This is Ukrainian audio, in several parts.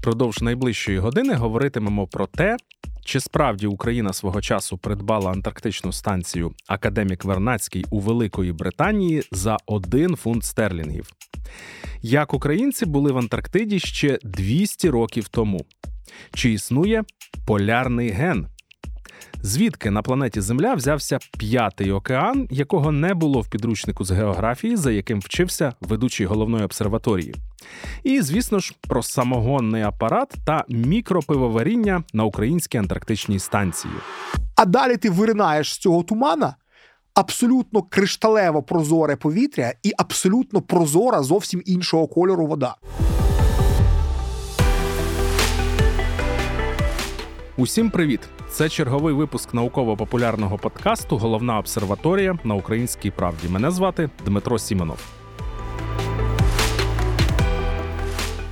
Впродовж найближчої години говоритимемо про те, чи справді Україна свого часу придбала антарктичну станцію Академік Вернацький у Великої Британії за один фунт стерлінгів. Як українці були в Антарктиді ще 200 років тому? Чи існує полярний ген? Звідки на планеті Земля взявся п'ятий океан, якого не було в підручнику з географії, за яким вчився ведучий головної обсерваторії? І, звісно ж, про самогонний апарат та мікропивоваріння на українській антарктичній станції. А далі ти виринаєш з цього тумана. Абсолютно кришталево прозоре повітря і абсолютно прозора зовсім іншого кольору вода. Усім привіт! Це черговий випуск науково-популярного подкасту Головна обсерваторія на українській правді. Мене звати Дмитро Сімонов.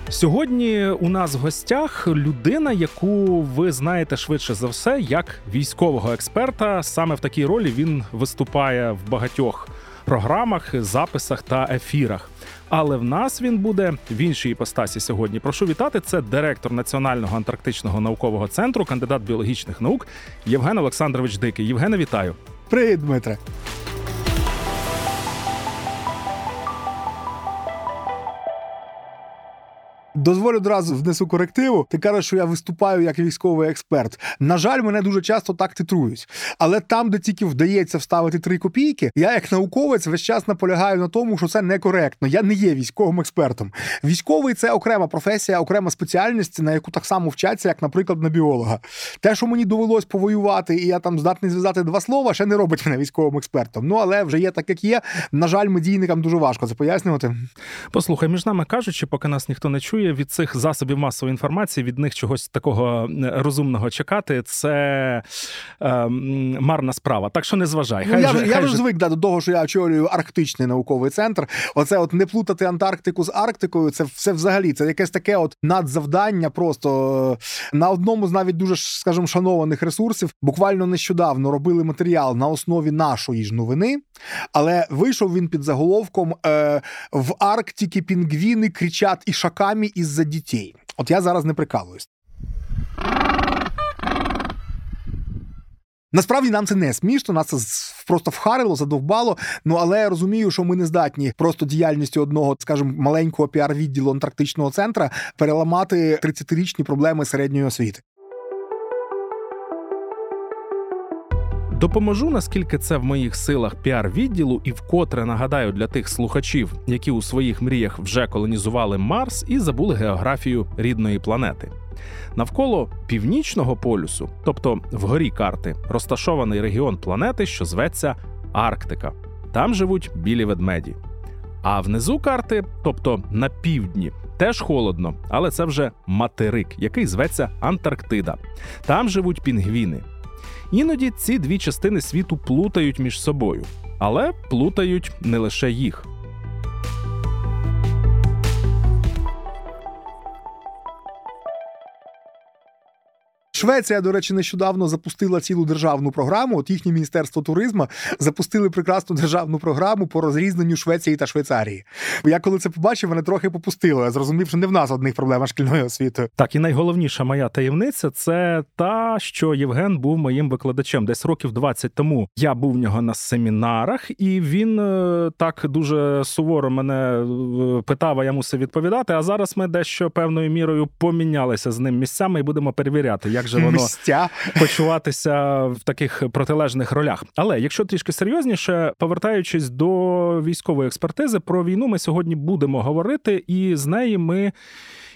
Сьогодні у нас в гостях людина, яку ви знаєте швидше за все, як військового експерта. Саме в такій ролі він виступає в багатьох програмах, записах та ефірах. Але в нас він буде в іншій іпостасі сьогодні. Прошу вітати. Це директор Національного антарктичного наукового центру, кандидат біологічних наук Євген Олександрович Дикий. Євгене, вітаю. Привіт, Дмитре. Дозволю одразу внесу корективу. Ти кажеш, що я виступаю як військовий експерт. На жаль, мене дуже часто так титрують. Але там, де тільки вдається вставити три копійки, я як науковець весь час наполягаю на тому, що це некоректно. Я не є військовим експертом. Військовий це окрема професія, окрема спеціальність, на яку так само вчаться, як, наприклад, на біолога. Те, що мені довелось повоювати, і я там здатний зв'язати два слова, ще не робить мене військовим експертом. Ну але вже є так, як є. На жаль, медійникам дуже важко це пояснювати. Послухай, між нами кажучи, поки нас ніхто не чує від цих засобів масової інформації, від них чогось такого розумного чекати, це е, марна справа. Так що не зважай. Ну, хай я ж, я ж звик да, до того, що я очолюю Арктичний науковий центр. Оце от не плутати Антарктику з Арктикою. Це все взагалі це якесь таке от надзавдання. Просто е, на одному з навіть дуже скажімо, шанованих ресурсів. Буквально нещодавно робили матеріал на основі нашої ж новини, але вийшов він під заголовком е, в Арктиці пінгвіни кричать і шаками із-за дітей. От я зараз не прикалуюсь. Насправді нам це не смішно, нас це просто вхарило, задовбало. Ну але я розумію, що ми не здатні просто діяльністю одного, скажімо, маленького піар-відділу антарктичного центра переламати 30-річні проблеми середньої освіти. Допоможу, наскільки це в моїх силах піар-відділу, і вкотре нагадаю для тих слухачів, які у своїх мріях вже колонізували Марс і забули географію рідної планети. Навколо північного полюсу, тобто вгорі карти, розташований регіон планети, що зветься Арктика. Там живуть білі ведмеді. А внизу карти, тобто на півдні, теж холодно, але це вже материк, який зветься Антарктида. Там живуть пінгвіни. Іноді ці дві частини світу плутають між собою, але плутають не лише їх. Швеція, до речі, нещодавно запустила цілу державну програму. От їхнє міністерство туризму запустили прекрасну державну програму по розрізненню Швеції та Швейцарії. Я коли це побачив, мене трохи попустило. Я зрозумів, що не в нас одних проблема шкільної освіти. Так, і найголовніша моя таємниця це та, що Євген був моїм викладачем. Десь років 20 тому я був в нього на семінарах, і він е, так дуже суворо мене е, питав, а я мусив відповідати. А зараз ми дещо певною мірою помінялися з ним місцями і будемо перевіряти, як же воно Мстя. почуватися в таких протилежних ролях. Але якщо трішки серйозніше, повертаючись до військової експертизи, про війну ми сьогодні будемо говорити, і з неї ми.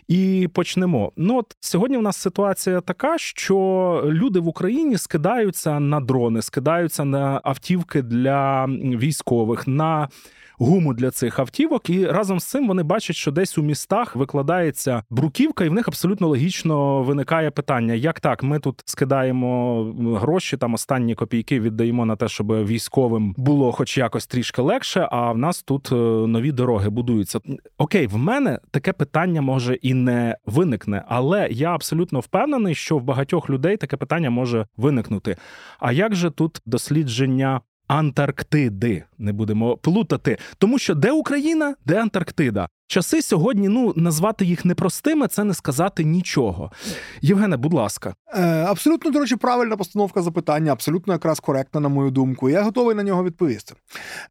І почнемо. Ну от сьогодні в нас ситуація така, що люди в Україні скидаються на дрони, скидаються на автівки для військових. на гуму для цих автівок, і разом з цим вони бачать, що десь у містах викладається бруківка, і в них абсолютно логічно виникає питання: як так, ми тут скидаємо гроші, там останні копійки віддаємо на те, щоб військовим було хоч якось трішки легше. А в нас тут е, нові дороги будуються. Окей, в мене таке питання може і не виникне, але я абсолютно впевнений, що в багатьох людей таке питання може виникнути. А як же тут дослідження Антарктиди. Не будемо плутати, тому що де Україна, де Антарктида. Часи сьогодні ну назвати їх непростими, це не сказати нічого. Євгене, будь ласка, Е, абсолютно до речі, правильна постановка запитання, абсолютно якраз коректна, на мою думку. Я готовий на нього відповісти.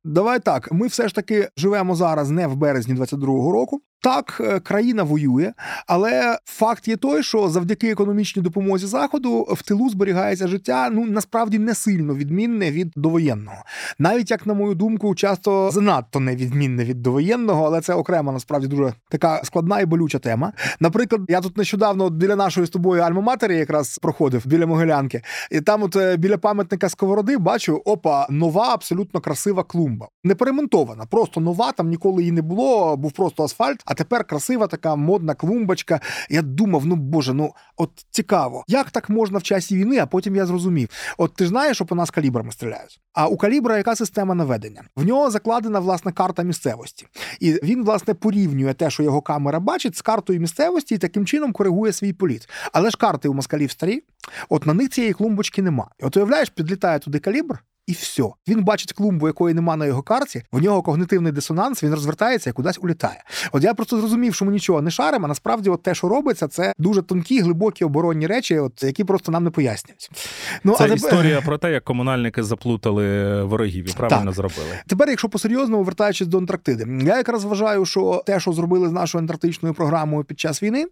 Давай так. Ми все ж таки живемо зараз не в березні 22-го року. Так, е, країна воює, але факт є той, що завдяки економічній допомозі заходу в тилу зберігається життя. Ну насправді не сильно відмінне від довоєнного, навіть як на мою думку, часто занадто невідмінне від довоєнного, але це окрема насправді дуже така складна і болюча тема. Наприклад, я тут нещодавно біля нашої з тобою альма-матері якраз проходив біля Могилянки, і там, от е, біля пам'ятника Сковороди, бачу, опа, нова, абсолютно красива клумба, не перемонтована, просто нова. Там ніколи її не було, був просто асфальт. А тепер красива така модна клумбочка. Я думав, ну боже, ну от цікаво, як так можна в часі війни, а потім я зрозумів. От ти ж знаєш, що по нас калібрами стріляють. А у калібра яка система наведення? В нього закладена власне карта місцевості, і він власне порівнює те, що його камера бачить, з картою місцевості, і таким чином коригує свій політ. Але ж карти у москалів старі, от на них цієї клумбочки нема. І от уявляєш, підлітає туди калібр. І все. Він бачить клумбу, якої нема на його карті, в нього когнитивний дисонанс, він розвертається і кудись улітає. От я просто зрозумів, що ми нічого не шаримо, а насправді, от те, що робиться, це дуже тонкі, глибокі оборонні речі, от які просто нам не пояснюють. Ну це а історія про те, як комунальники заплутали ворогів і правильно так. зробили. Тепер, якщо по-серйозному вертаючись до Антарктиди, я якраз вважаю, що те, що зробили з нашою антарктичною програмою під час війни,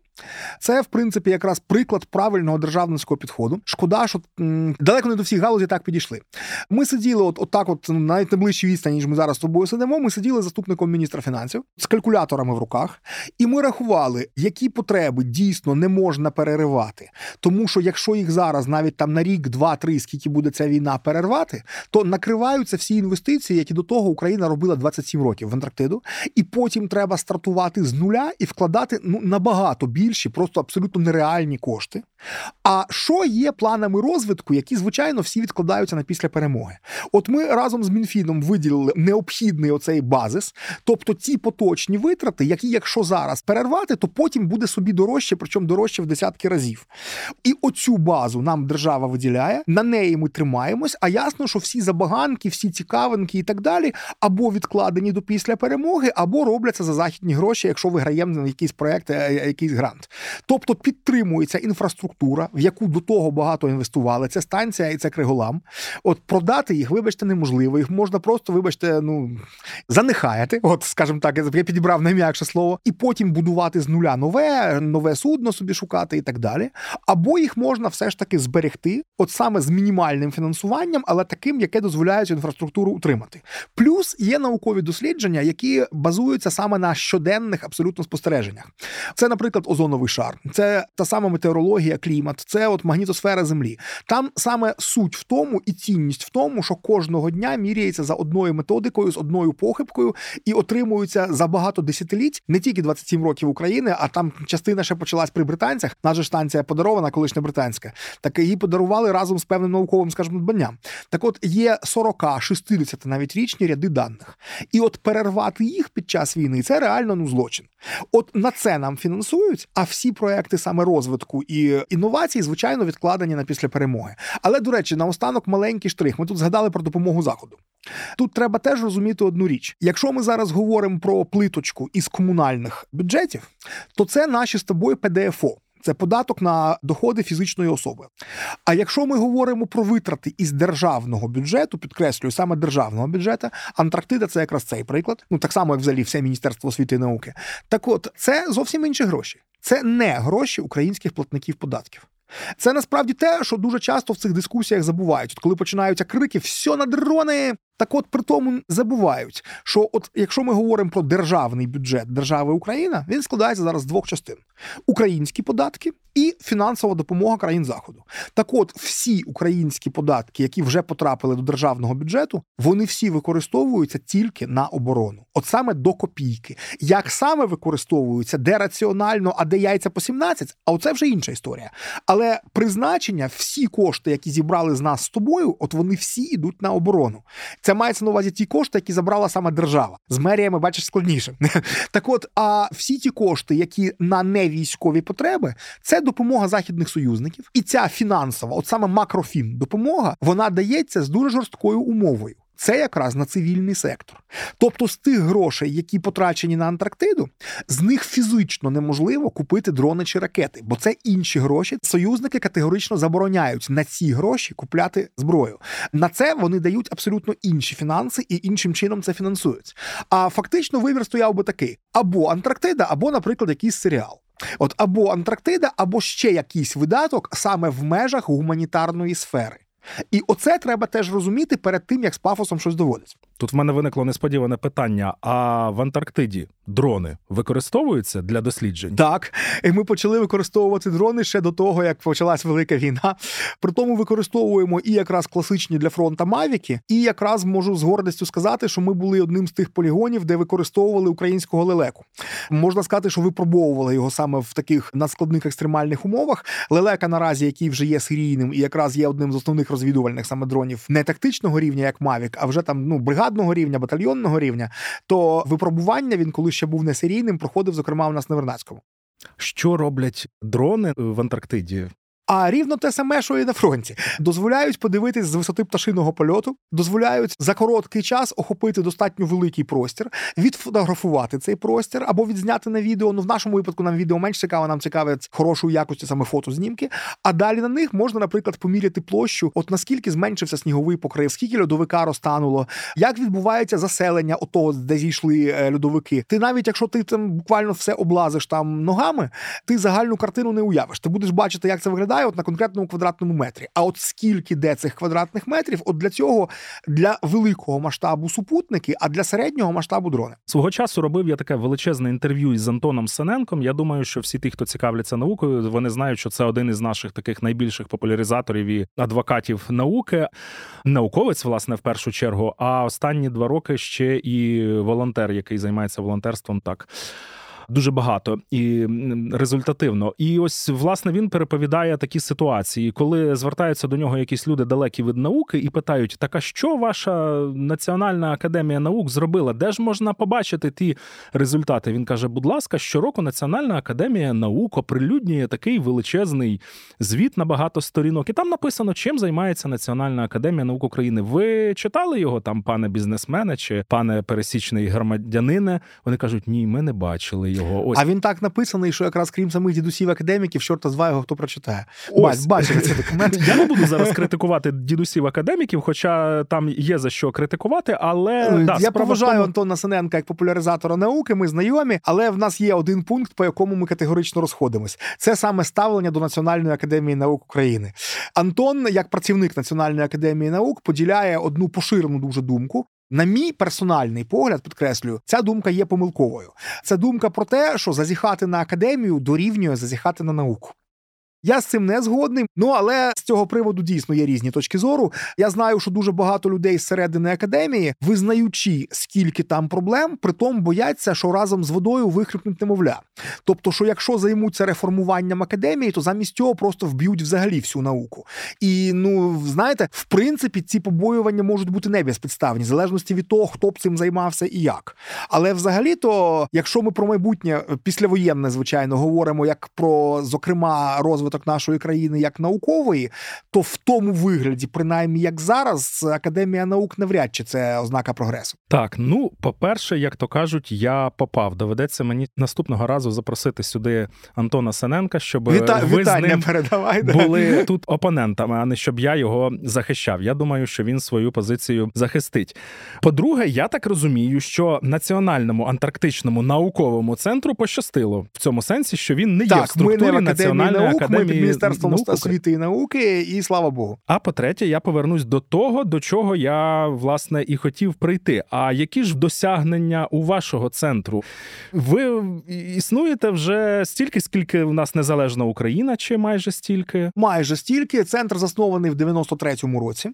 це в принципі якраз приклад правильного державницького підходу. Шкода, що далеко не до всіх галузі так підійшли. Ми сиділи, от, от так, от навіть на ближчій відстані, ніж ми зараз з тобою сидимо. Ми сиділи заступником міністра фінансів з калькуляторами в руках, і ми рахували, які потреби дійсно не можна переривати. Тому що якщо їх зараз навіть там на рік, два-три, скільки буде ця війна перервати, то накриваються всі інвестиції, які до того Україна робила 27 років в Антарктиду, і потім треба стартувати з нуля і вкладати ну набагато більші, просто абсолютно нереальні кошти. А що є планами розвитку, які звичайно всі відкладаються на після перемоги? От ми разом з Мінфіном виділили необхідний оцей базис, тобто ті поточні витрати, які, якщо зараз перервати, то потім буде собі дорожче, причому дорожче в десятки разів. І оцю базу нам держава виділяє, на неї ми тримаємось. А ясно, що всі забаганки, всі цікавинки і так далі, або відкладені до після перемоги, або робляться за західні гроші, якщо виграємо на якийсь проект, е, е, якийсь грант. Тобто підтримується інфраструктура, в яку до того багато інвестували. Це станція і це Криголам. От продати їх, вибачте, неможливо. Їх можна просто, вибачте, ну занехаяти. От, скажімо так, я підібрав найм'якше слово, і потім будувати з нуля нове, нове судно собі шукати і так далі. Або їх можна все ж таки зберегти, от саме з мінімальним фінансуванням, але таким, яке дозволяє цю інфраструктуру утримати. Плюс є наукові дослідження, які базуються саме на щоденних абсолютно спостереженнях. Це, наприклад, озоновий шар, це та сама метеорологія, клімат, це от магнітосфера Землі. Там саме суть в тому і цінність в тому, що кожного дня міряється за одною методикою, з одною похибкою і отримуються за багато десятиліть не тільки 27 років України, а там частина ще почалась при британцях. Наша станція подарована, колишня британська. Так її подарували разом з певним науковим, скажімо, дбанням. Так, от є 40, 60 навіть річні ряди даних, і от перервати їх під час війни це реально ну злочин. От на це нам фінансують, а всі проекти саме розвитку і інновацій, звичайно, відкладені на після перемоги. Але до речі, наостанок маленький штрих. Ми тут згадали про допомогу заходу. Тут треба теж розуміти одну річ: якщо ми зараз говоримо про плиточку із комунальних бюджетів, то це наші з тобою ПДФО. Це податок на доходи фізичної особи. А якщо ми говоримо про витрати із державного бюджету, підкреслюю саме державного бюджету, Антарктида це якраз цей приклад. Ну так само, як взагалі все Міністерство освіти і науки. Так, от це зовсім інші гроші. Це не гроші українських платників податків. Це насправді те, що дуже часто в цих дискусіях забувають. От коли починаються крики, все на дрони. Так, от при тому забувають, що от якщо ми говоримо про державний бюджет держави Україна, він складається зараз з двох частин: українські податки і фінансова допомога країн заходу. Так, от всі українські податки, які вже потрапили до державного бюджету, вони всі використовуються тільки на оборону, от саме до копійки. Як саме використовуються, де раціонально, а де яйця по 17, а оце вже інша історія. Але призначення, всі кошти, які зібрали з нас з тобою, от вони всі йдуть на оборону. Це мається на увазі ті кошти, які забрала саме держава. З меріями бачиш складніше. Так, от, а всі ті кошти, які на невійськові потреби, це допомога західних союзників, і ця фінансова, от саме макрофін допомога, вона дається з дуже жорсткою умовою. Це якраз на цивільний сектор. Тобто, з тих грошей, які потрачені на Антарктиду, з них фізично неможливо купити дрони чи ракети, бо це інші гроші. Союзники категорично забороняють на ці гроші купляти зброю. На це вони дають абсолютно інші фінанси і іншим чином це фінансують. А фактично вибір стояв би такий: або Антарктида, або, наприклад, якийсь серіал. От або Антарктида, або ще якийсь видаток саме в межах гуманітарної сфери. І оце треба теж розуміти перед тим, як з пафосом щось доводить. Тут в мене виникло несподіване питання: а в Антарктиді дрони використовуються для досліджень? Так, і ми почали використовувати дрони ще до того, як почалась велика війна. При тому використовуємо і якраз класичні для фронта Мавіки, і якраз можу з гордістю сказати, що ми були одним з тих полігонів, де використовували українського лелеку. Можна сказати, що випробовували його саме в таких надскладних екстремальних умовах. Лелека наразі, який вже є серійним, і якраз є одним з основних розвідувальних саме дронів не тактичного рівня, як Мавік, а вже там ну бригадного рівня, батальйонного рівня. То випробування він, коли ще був не серійним, проходив зокрема у нас на Вернацькому. Що роблять дрони в Антарктиді? А рівно те саме, що і на фронті, дозволяють подивитись з висоти пташиного польоту, дозволяють за короткий час охопити достатньо великий простір, відфотографувати цей простір або відзняти на відео. Ну в нашому випадку нам відео менш цікаво, нам цікавить хорошої якості саме фотознімки. А далі на них можна, наприклад, поміряти площу, от наскільки зменшився сніговий покрив, скільки льодовика розтануло, як відбувається заселення отого, де зійшли е, льодовики. Ти навіть якщо ти там буквально все облазиш там ногами, ти загальну картину не уявиш. Ти будеш бачити, як це виглядає от на конкретному квадратному метрі. А от скільки де цих квадратних метрів, от для цього для великого масштабу супутники, а для середнього масштабу дрони. Свого часу робив я таке величезне інтерв'ю із Антоном Сененком. Я думаю, що всі ті, хто цікавляться наукою, вони знають, що це один із наших таких найбільших популяризаторів і адвокатів науки, науковець, власне, в першу чергу. А останні два роки ще і волонтер, який займається волонтерством, так дуже багато і результативно. І ось власне він переповідає такі ситуації, коли звертаються до нього якісь люди далекі від науки і питають: так а що ваша національна академія наук зробила? Де ж можна побачити ті результати? Він каже: будь ласка, щороку Національна академія наук оприлюднює такий величезний звіт на багато сторінок, і там написано, чим займається Національна академія наук України. Ви читали його там, пане бізнесмене чи пане пересічний громадянине? Вони кажуть, ні, ми не бачили його. Ось. А він так написаний, що якраз крім самих дідусів академіків, чорта два його хто прочитає. Ось. Бачите цей документ. Я не буду зараз критикувати дідусів академіків, хоча там є за що критикувати. Але е, да, я поважаю тому... Антона Синенка як популяризатора науки. Ми знайомі, але в нас є один пункт, по якому ми категорично розходимось. Це саме ставлення до Національної академії наук України. Антон, як працівник Національної академії наук, поділяє одну поширену дуже думку. На мій персональний погляд, підкреслюю, ця думка є помилковою. Це думка про те, що зазіхати на академію дорівнює зазіхати на науку. Я з цим не згодний. Ну але з цього приводу дійсно є різні точки зору. Я знаю, що дуже багато людей з середини академії, визнаючи, скільки там проблем, притом бояться, що разом з водою вихлюпнуть немовля. Тобто, що якщо займуться реформуванням академії, то замість цього просто вб'ють взагалі всю науку. І ну знаєте, в принципі, ці побоювання можуть бути не безпідставні, в залежності від того, хто б цим займався і як. Але взагалі, то якщо ми про майбутнє післявоєнне, звичайно, говоримо як про зокрема розвиток розвиток нашої країни як наукової, то в тому вигляді, принаймні як зараз, академія наук навряд чи це ознака прогресу. Так, ну по-перше, як то кажуть, я попав. Доведеться мені наступного разу запросити сюди Антона Сененка, щоб Віта... ви з ним передавай, були тут опонентами, а не щоб я його захищав. Я думаю, що він свою позицію захистить. По-друге, я так розумію, що національному антарктичному науковому центру пощастило в цьому сенсі, що він не є так, в структурі ми не національної наук, академії ми під міністерством наук освіти і науки, і слава Богу. А по-третє, я повернусь до того, до чого я власне і хотів прийти. А які ж досягнення у вашого центру? Ви існуєте вже стільки, скільки в нас незалежна Україна, чи майже стільки? Майже стільки. Центр заснований в 93-му році.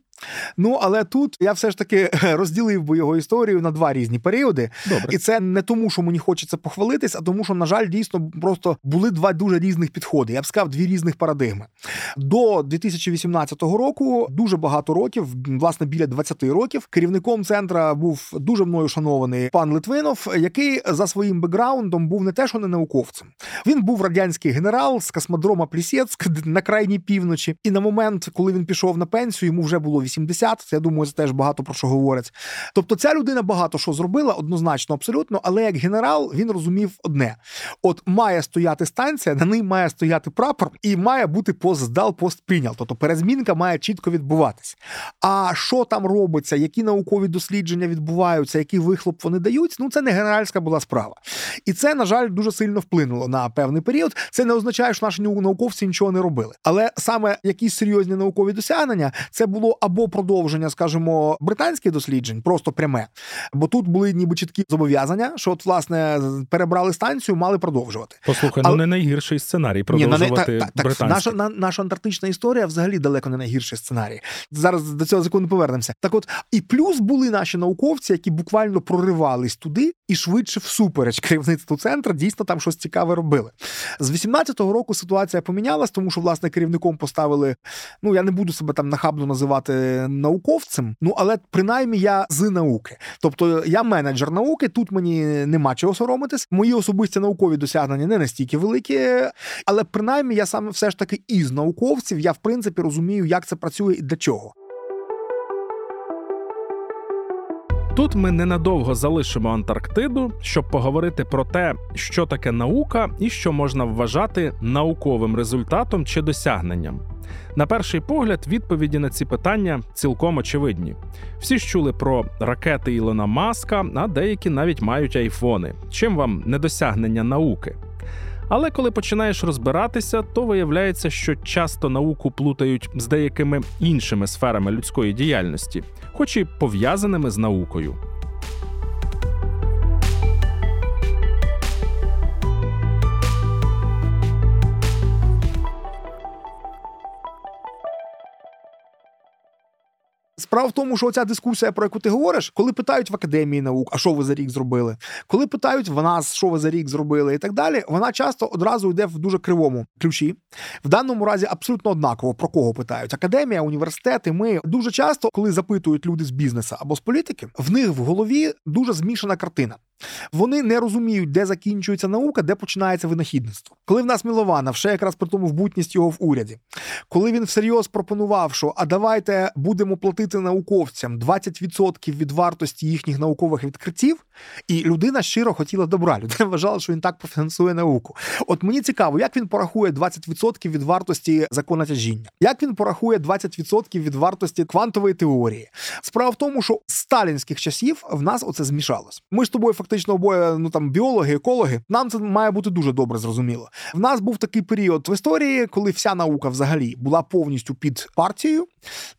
Ну але тут я все ж таки розділив би його історію на два різні періоди. Добре. І це не тому, що мені хочеться похвалитись, а тому, що, на жаль, дійсно просто були два дуже різних підходи. Я б сказав, дві різних парадигми. До 2018 року дуже багато років, власне, біля 20 років, керівником центра був дуже мною шанований пан Литвинов, який за своїм бекграундом був не те, що не науковцем. Він був радянський генерал з космодрома Плісецьк на крайній півночі. І на момент, коли він пішов на пенсію, йому вже було 80. Це я думаю, це теж багато про що говорять. Тобто, ця людина багато що зробила, однозначно, абсолютно. Але як генерал він розумів одне: от має стояти станція, на ній має стояти прапор, і має бути пост здал. Тобто перезмінка має чітко відбуватись. А що там робиться, які наукові дослідження відбуваються, який вихлоп вони дають, ну це не генеральська була справа. І це, на жаль, дуже сильно вплинуло на певний період. Це не означає, що наші науковці нічого не робили. Але саме якісь серйозні наукові досягнення це було або продовження, скажімо, британських досліджень, просто пряме. Бо тут були ніби чіткі зобов'язання, що от власне перебрали станцію, мали продовжувати. Послухай, ну не найгірший сценарій продовжувати Ні, так, так, наша на, наша антарктична історія взагалі далеко не найгірший сценарій. Зараз до цього закону повернемося. Так, от і плюс були наші науковці, які буквально проривались туди і швидше всупереч керівництву центру дійсно там щось цікаве робили. З 18-го року ситуація помінялась, тому що власне керівником поставили. Ну я не буду себе там нахабно називати науковцем. Ну але принаймні я з науки. Тобто я менеджер науки. Тут мені нема чого соромитись. Мої особисті наукові досягнення не настільки великі, але принаймні я саме все ж таки із науковців. Я в принципі розумію, як це працює і для чого. Тут ми ненадовго залишимо Антарктиду, щоб поговорити про те, що таке наука і що можна вважати науковим результатом чи досягненням. На перший погляд, відповіді на ці питання цілком очевидні. Всі ж чули про ракети Ілона Маска, а деякі навіть мають айфони. Чим вам не досягнення науки? Але коли починаєш розбиратися, то виявляється, що часто науку плутають з деякими іншими сферами людської діяльності, хоч і пов'язаними з наукою. Справа в тому, що ця дискусія, про яку ти говориш, коли питають в академії наук, а що ви за рік зробили, коли питають в нас, що ви за рік зробили, і так далі, вона часто одразу йде в дуже кривому ключі. В даному разі абсолютно однаково про кого питають: академія, університети. Ми дуже часто, коли запитують люди з бізнесу або з політики, в них в голові дуже змішана картина. Вони не розуміють, де закінчується наука, де починається винахідництво. Коли в нас Мілованов, ще якраз при тому вбутність його в уряді, коли він всерйоз пропонував, що а давайте будемо платити науковцям 20% від вартості їхніх наукових відкриттів, і людина щиро хотіла добра. Людина вважала, що він так профінансує науку. От мені цікаво, як він порахує 20% від вартості закона тяжіння, як він порахує 20% від вартості квантової теорії. Справа в тому, що з сталінських часів в нас оце змішалось. Ми ж тобою фактично обоє ну там біологи, екологи. Нам це має бути дуже добре зрозуміло. В нас був такий період в історії, коли вся наука взагалі була повністю під партією.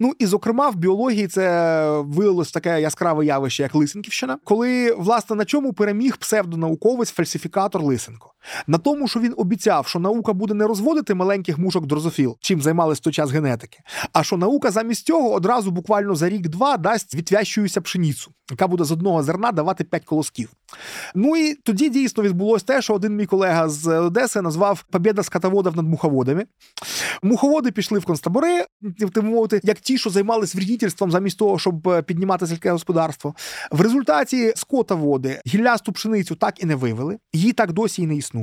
Ну і зокрема, в біології це вилилось таке яскраве явище, як Лисенківщина, коли власне на чому переміг псевдонауковець фальсифікатор Лисенко. На тому, що він обіцяв, що наука буде не розводити маленьких мушок дрозофіл, чим займалися той час генетики, а що наука замість цього одразу буквально за рік-два дасть відвящуюся пшеницю, яка буде з одного зерна давати п'ять колосків. Ну і тоді дійсно відбулося те, що один мій колега з Одеси назвав Побєда скотоводів над муховодами. Муховоди пішли в концтабори, так мовити, як ті, що займалися вредительством замість того, щоб піднімати сільське господарство. В результаті скотоводи гіллясту пшеницю так і не вивели, її так досі і не існує.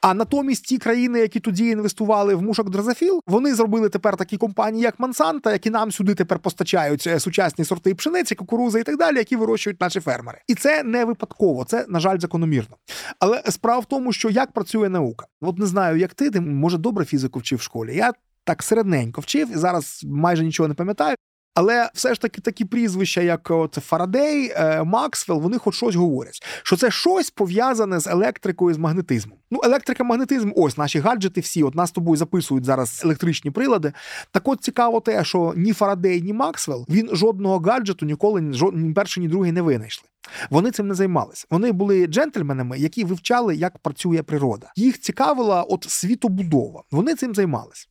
А натомість ті країни, які тоді інвестували в мушок дрозофіл, вони зробили тепер такі компанії, як Монсанта, які нам сюди тепер постачають сучасні сорти пшениці, кукурузи і так далі, які вирощують наші фермери. І це не випадково, це на жаль закономірно. Але справа в тому, що як працює наука, от не знаю, як ти, ти може добре фізику вчив в школі. Я так середненько вчив і зараз майже нічого не пам'ятаю. Але все ж таки такі прізвища, як от Фарадей, е, Максвелл, вони хоч щось говорять, що це щось пов'язане з електрикою, з магнетизмом. Ну, електрика, магнетизм, ось наші гаджети, всі от нас тобою записують зараз електричні прилади. Так, от цікаво, те, що ні Фарадей, ні Максвелл він жодного гаджету ніколи ні перший, ні другий не винайшли. Вони цим не займалися. Вони були джентльменами, які вивчали, як працює природа. Їх цікавила от світобудова. Вони цим займалися.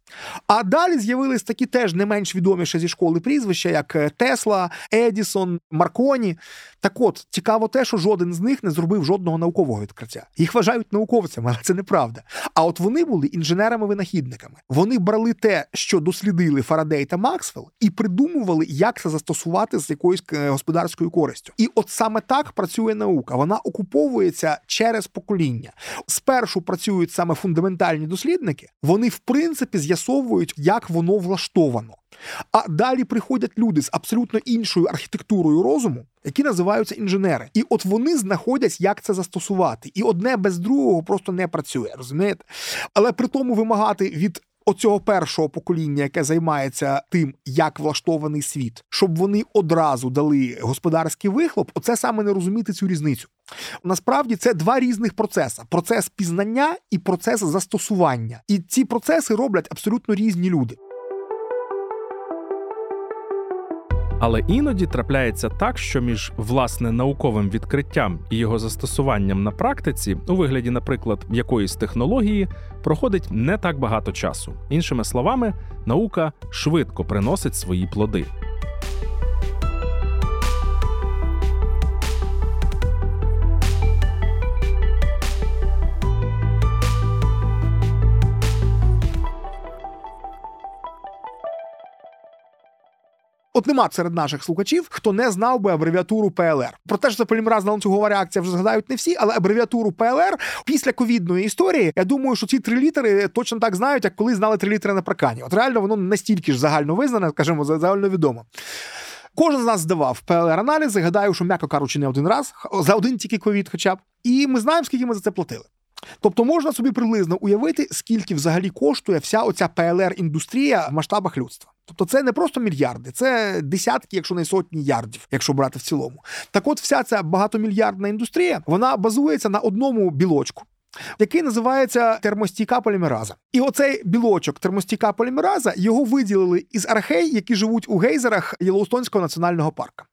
А далі з'явились такі теж не менш відомі ще зі школи прізвища, як е, Тесла, Едісон, Марконі. Так от цікаво те, що жоден з них не зробив жодного наукового відкриття. Їх вважають науковцями, але це неправда. А от вони були інженерами-винахідниками. Вони брали те, що дослідили Фарадей та Максвелл, і придумували, як це застосувати з якоюсь е, господарською користю. І от саме саме так працює наука. Вона окуповується через покоління. Спершу працюють саме фундаментальні дослідники. Вони, в принципі, з'ясовують, як воно влаштовано. А далі приходять люди з абсолютно іншою архітектурою розуму, які називаються інженери. І от вони знаходять, як це застосувати. І одне без другого просто не працює, розумієте? Але при тому вимагати від. Оцього першого покоління, яке займається тим, як влаштований світ, щоб вони одразу дали господарський вихлоп, оце саме не розуміти цю різницю. Насправді це два різних процеси: процес пізнання і процес застосування. І ці процеси роблять абсолютно різні люди. Але іноді трапляється так, що між власне науковим відкриттям і його застосуванням на практиці, у вигляді, наприклад, якоїсь технології, проходить не так багато часу. Іншими словами, наука швидко приносить свої плоди. От нема серед наших слухачів, хто не знав би абревіатуру ПЛР. Про те, що це полімеразна ланцюгова реакція вже згадають не всі, але абревіатуру ПЛР після ковідної історії. Я думаю, що ці три літери точно так знають, як коли знали три літери на прокані. От реально воно настільки ж загально визнане, скажімо, загальновідомо. Кожен з нас здавав ПЛР-аналізи. Гадаю, що м'яко кажучи, не один раз за один тільки ковід, хоча б. І ми знаємо, скільки ми за це платили. Тобто можна собі приблизно уявити, скільки взагалі коштує вся оця ПЛР-індустрія в масштабах людства. Тобто це не просто мільярди, це десятки, якщо не сотні ярдів, якщо брати в цілому. Так, от вся ця багатомільярдна індустрія вона базується на одному білочку. Який називається термостійка полімераза. І оцей білочок термостійка полімераза його виділили із архей, які живуть у гейзерах Єлоустонського національного парка.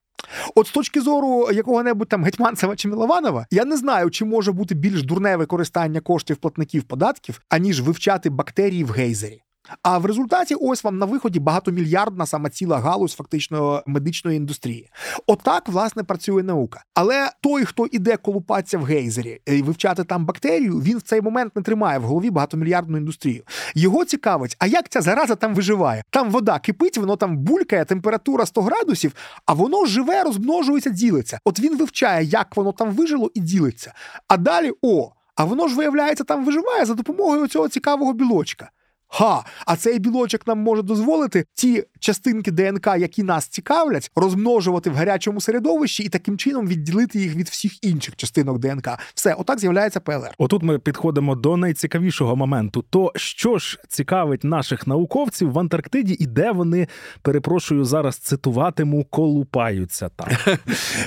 От з точки зору якого-небудь там Гетьманцева чи Мілованова, я не знаю, чи може бути більш дурне використання коштів платників податків, аніж вивчати бактерії в гейзері. А в результаті ось вам на виході багатомільярдна саме ціла галузь фактично медичної індустрії. Отак, власне, працює наука. Але той, хто іде колупатися в гейзері і вивчати там бактерію, він в цей момент не тримає в голові багатомільярдну індустрію. Його цікавить, а як ця зараза там виживає? Там вода кипить, воно там булькає, температура 100 градусів, а воно живе, розмножується, ділиться. От він вивчає, як воно там вижило і ділиться. А далі о. А воно ж виявляється, там виживає за допомогою цього цікавого білочка. Ха, а цей білочок нам може дозволити ті частинки ДНК, які нас цікавлять, розмножувати в гарячому середовищі і таким чином відділити їх від всіх інших частинок ДНК. Все, отак з'являється ПЛР. Отут ми підходимо до найцікавішого моменту. То що ж цікавить наших науковців в Антарктиді, і де вони перепрошую зараз цитуватиму, колупаються там,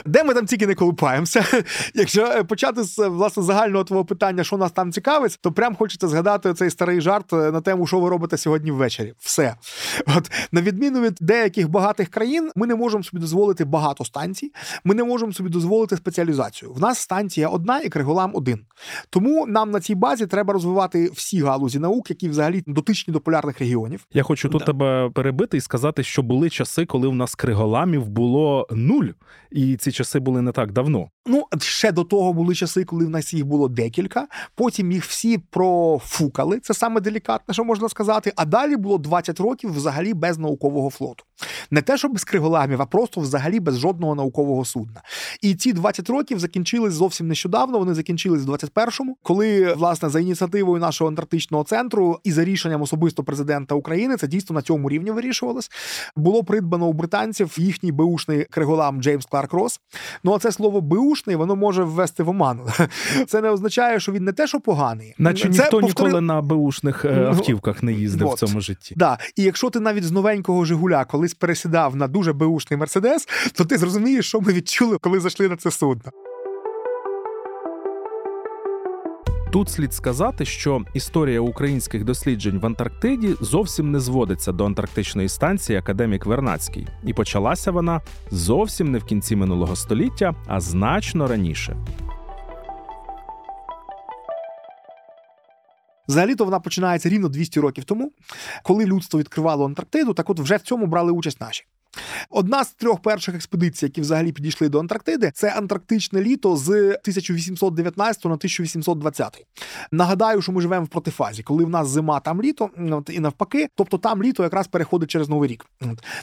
де ми там тільки не колупаємося. Якщо е, почати з власне загального твого питання, що нас там цікавить, то прям хочеться згадати цей старий жарт е, на тему що ви робите сьогодні ввечері. Все. От на відміну від деяких багатих країн, ми не можемо собі дозволити багато станцій. Ми не можемо собі дозволити спеціалізацію. В нас станція одна і криголам один. Тому нам на цій базі треба розвивати всі галузі наук, які взагалі дотичні до полярних регіонів. Я хочу тут да. тебе перебити і сказати, що були часи, коли в нас криголамів було нуль, і ці часи були не так давно. Ну ще до того були часи, коли в нас їх було декілька. Потім їх всі профукали. Це саме делікатне, що можна сказати. А далі було 20 років взагалі без наукового флоту. Не те, що без криголамів, а просто взагалі без жодного наукового судна. І ці 20 років закінчились зовсім нещодавно. Вони закінчились в 21-му, коли власне за ініціативою нашого антарктичного центру і за рішенням особисто президента України це дійсно на цьому рівні вирішувалось. Було придбано у британців їхній беушний криголам Джеймс Кларк Рос. Ну а це слово беушний воно може ввести в оману. Це не означає, що він не те, що поганий, наче це ніхто повтори... ніколи на беушних е, автівках не їздив вот. в цьому житті. Да. І якщо ти навіть з новенького Жигуля колись пересідав на дуже беушний мерседес, то ти зрозумієш, що ми відчули, коли зайшли на це судно. Тут слід сказати, що історія українських досліджень в Антарктиді зовсім не зводиться до антарктичної станції Академік Вернацький, і почалася вона зовсім не в кінці минулого століття, а значно раніше. Взагалі-то вона починається рівно 200 років тому, коли людство відкривало Антарктиду. Так, от вже в цьому брали участь наші. Одна з трьох перших експедицій, які взагалі підійшли до Антарктиди, це Антарктичне літо з 1819 на 1820. Нагадаю, що ми живемо в протифазі, коли в нас зима, там літо, і навпаки, тобто там літо якраз переходить через новий рік.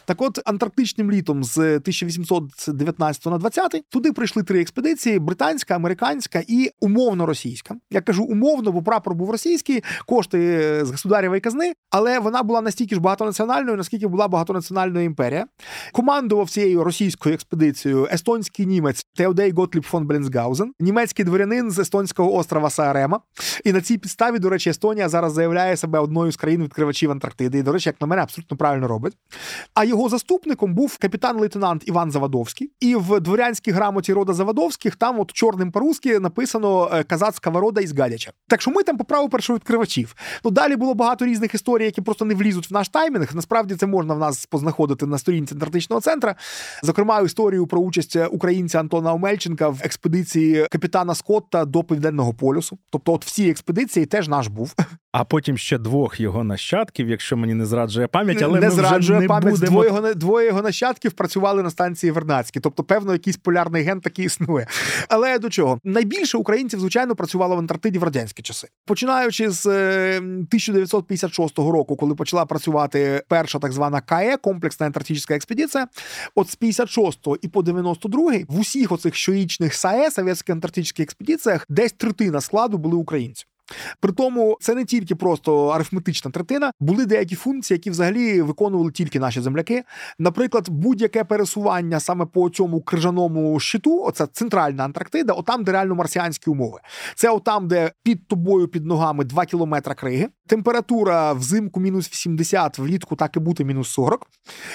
Так, от антарктичним літом з 1819 на 20 туди прийшли три експедиції: британська, американська і умовно російська. Я кажу умовно, бо прапор був російський, кошти з государєвої казни, але вона була настільки ж багатонаціональною, наскільки була багатонаціональна імперія. Командував цією російською експедицією естонський німець Теодей Готліб фон Бленсгаузен, німецький дворянин з естонського острова Саарема. І на цій підставі, до речі, Естонія зараз заявляє себе одною з країн відкривачів Антарктиди. І, до речі, як на мене, абсолютно правильно робить. А його заступником був капітан-лейтенант Іван Завадовський. І в дворянській грамоті рода Завадовських там, от чорним по-русски, написано е, казацька ворода із Гадяча. Так що ми там по праву першовідкривачів. Ну далі було багато різних історій, які просто не влізуть в наш таймінг. Насправді це можна в нас познаходити на сторінці Антарктичного центра, Зокрема, історію про участь українця Антона Омельченка в експедиції капітана Скотта до Південного полюсу. Тобто, от всі експедиції теж наш був. А потім ще двох його нащадків, якщо мені не зраджує пам'ять, але не ми зраджує вже не пам'ять. будемо... Двоє його, двоє його нащадків працювали на станції Вернадській. Тобто, певно, якийсь полярний ген такий існує. Але до чого найбільше українців, звичайно, працювало в Антарктиді в радянські часи, починаючи з 1956 року, коли почала працювати перша так звана КАЕ комплексна антарктична експедиція. От з 56-го і по 92-й в усіх оцих щорічних САЕ совєтських антарктичних експедиціях десь третина складу були українці. При тому це не тільки просто арифметична третина, були деякі функції, які взагалі виконували тільки наші земляки. Наприклад, будь-яке пересування саме по цьому крижаному щиту, оце центральна Антарктида, отам, де реально марсіанські умови. Це отам, де під тобою, під ногами 2 кілометри криги. Температура взимку мінус 80, влітку так і бути мінус 40.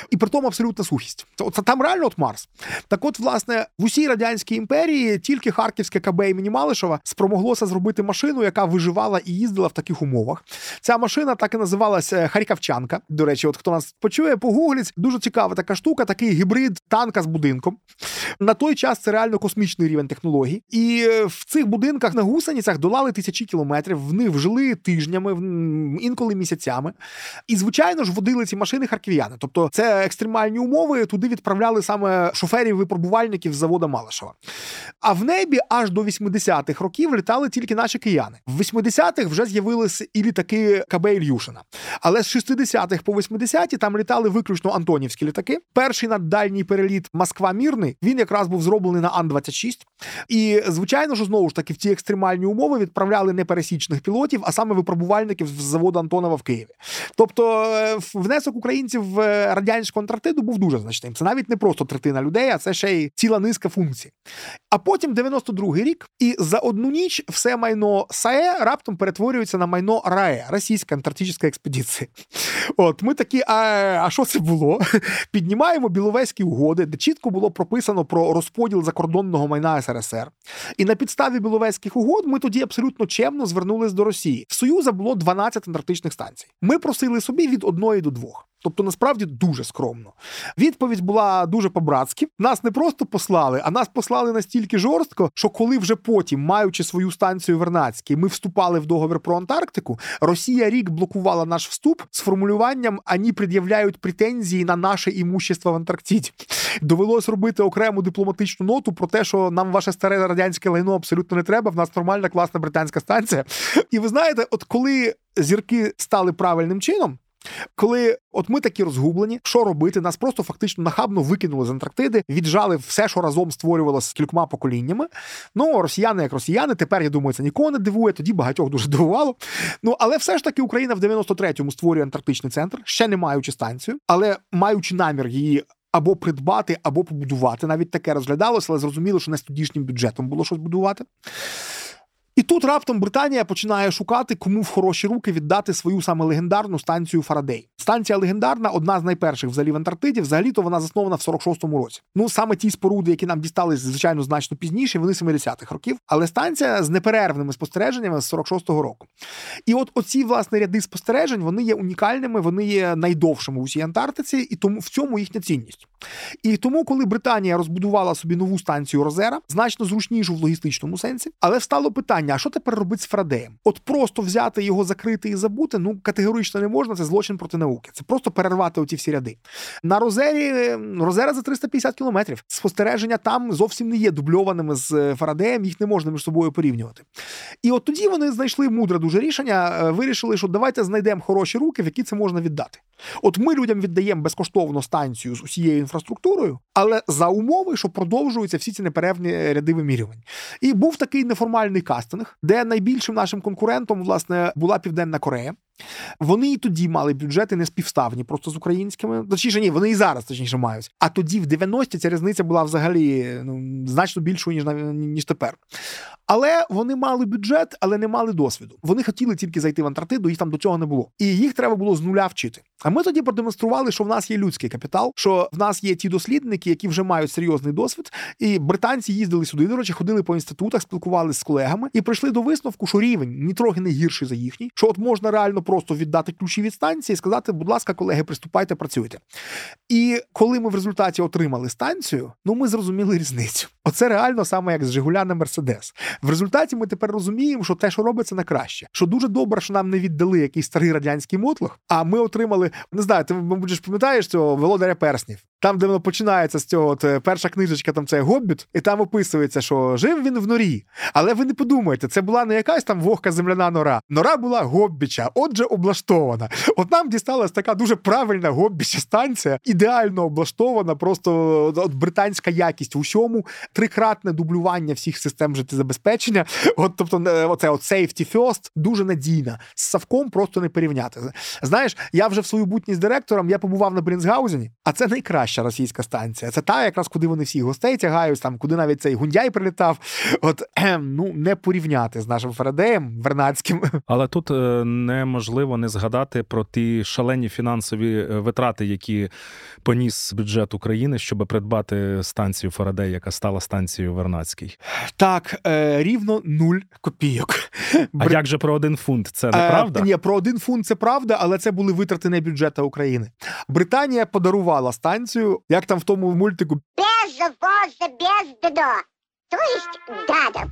І при тому абсолютна сухість. Це там реально от Марс. Так, от, власне, в усій радянській імперії тільки Харківське КБ імені Малишева спромоглося зробити машину, яка виживала і їздила в таких умовах. Ця машина так і називалася Харківчанка. До речі, от хто нас почує, погугліть. Дуже цікава така штука, такий гібрид танка з будинком. На той час це реально космічний рівень технологій. І в цих будинках на гусеницях долали тисячі кілометрів. В них жили тижнями, інколи місяцями. І, звичайно ж, водили ці машини харків'яни. Тобто, це екстремальні умови. Туди відправляли саме шоферів-випробувальників з завода Малишева. А в небі аж до 80-х років літали тільки наші кияни. В 80-х вже з'явилися і літаки КБ Ільюшина. Але з 60-х по 80-ті там літали виключно антонівські літаки. Перший наддальній переліт Москва-Мірний він якраз був зроблений на Ан-26. І, звичайно ж, знову ж таки, в ці екстремальні умови відправляли не пересічних пілотів, а саме випробувальників з заводу Антонова в Києві. Тобто, внесок українців в радянську Антарктиду був дуже значним. Це навіть не просто третина людей, а це ще й ціла низка функцій. А потім 92-й рік, і за одну ніч все майно САЕ раптом перетворюється на майно РАЕ Російська антарктична експедиція. От ми такі, а що це було? Піднімаємо біловезькі угоди, де чітко було прописано про розподіл закордонного майна СРСР. І на підставі біловезьких угод ми тоді абсолютно чемно звернулись до Росії. В Союза було 12 антарктичних станцій. Ми просили собі від одної до двох. Тобто, насправді дуже скромно. Відповідь була дуже по-братськи. Нас не просто послали, а нас послали настільки жорстко, що коли вже потім, маючи свою станцію Вернадській, ми вступали в договір про Антарктику, Росія рік блокувала наш вступ з формулюванням «Ані пред'являють претензії на наше імущество в Антарктиді. Довелось робити окрему дипломатичну ноту про те, що нам ваше старе радянське лайно абсолютно не треба. В нас нормальна класна британська станція. І ви знаєте, от коли зірки стали правильним чином. Коли от ми такі розгублені, що робити? Нас просто фактично нахабно викинули з Антарктиди, віджали все, що разом створювалося з кількома поколіннями. Ну, росіяни, як росіяни, тепер я думаю, це нікого не дивує. Тоді багатьох дуже дивувало. Ну але все ж таки Україна в 93-му створює антарктичний центр, ще не маючи станцію, але маючи намір її. Або придбати, або побудувати. Навіть таке розглядалося, але зрозуміло, що не з тодішнім бюджетом було щось будувати. І тут раптом Британія починає шукати, кому в хороші руки віддати свою саме легендарну станцію Фарадей. Станція легендарна, одна з найперших взагалі в Антарктиді. Взагалі то вона заснована в 46-му році. Ну саме ті споруди, які нам дістались, звичайно, значно пізніше, вони 70-х років. Але станція з неперервними спостереженнями з 46-го року. І от оці власне ряди спостережень вони є унікальними, вони є найдовшими у всій Антарктиці, і тому в цьому їхня цінність. І тому, коли Британія розбудувала собі нову станцію Розера, значно зручнішу в логістичному сенсі, але встало питання питання: а що тепер робити з Фарадеєм? От просто взяти його, закрити і забути, ну категорично не можна. Це злочин проти науки. Це просто перервати оті всі ряди. На Розері Розера за 350 кілометрів. Спостереження там зовсім не є дубльованими з е, Фарадеєм, їх не можна між собою порівнювати. І от тоді вони знайшли мудре дуже рішення, е, вирішили, що давайте знайдемо хороші руки, в які це можна віддати. От ми людям віддаємо безкоштовно станцію з усією інфраструктурою, але за умови, що продовжуються всі ці неперервні ряди вимірювань. І був такий неформальний кастинг, де найбільшим нашим конкурентом власне була Південна Корея. Вони і тоді мали бюджети не співставні просто з українськими. Точніше, ні, вони і зараз точніше мають. А тоді, в 90-ті, ця різниця була взагалі ну, значно більшою, ніж ніж тепер. Але вони мали бюджет, але не мали досвіду. Вони хотіли тільки зайти в Антарктиду, їх там до цього не було. І їх треба було з нуля вчити. А ми тоді продемонстрували, що в нас є людський капітал, що в нас є ті дослідники, які вже мають серйозний досвід. І британці їздили сюди. До речі, ходили по інститутах, спілкувалися з колегами і прийшли до висновку, що рівень ні трохи не гірший за їхній, що от можна реально просто віддати ключі від станції і сказати, будь ласка, колеги, приступайте, працюйте. І коли ми в результаті отримали станцію, ну ми зрозуміли різницю. Оце реально саме як з Жигуля на Мерседес. В результаті ми тепер розуміємо, що те, що робиться на краще, що дуже добре, що нам не віддали якийсь старий радянський мотлох, а ми отримали, не знаю, ти мабуть, пам'ятаєш цього володаря перснів. Там, де воно починається з цього, от, е, перша книжечка, там це Гоббіт, і там описується, що жив він в норі. Але ви не подумайте, це була не якась там вогка земляна нора. Нора була гоббіча, отже, облаштована. От нам дісталась така дуже правильна гоббіча станція, ідеально облаштована, просто от британська якість в усьому, трикратне дублювання всіх систем життєзабезпечення. От, тобто, е, оце от safety first, дуже надійна. З Савком просто не порівняти. Знаєш, я вже в свою бутність директором я побував на Брінсгаузені, а це найкраща російська станція. Це та, якраз куди вони всіх гостей тягають, там куди навіть цей гундяй прилітав. От ну не порівняти з нашим Фарадеєм Вернацьким. Але тут е, неможливо не згадати про ті шалені фінансові е, витрати, які поніс бюджет України, щоб придбати станцію Фарадей, яка стала станцією Вернацький. Так, е, рівно нуль копійок. А як же про один фунт? Це неправда? Е, ні, про один фунт це правда, але це були витрати не бюджету України. Британія подарувала станцію як там в тому мультику. Без завоза, без додо. Тобто дадов.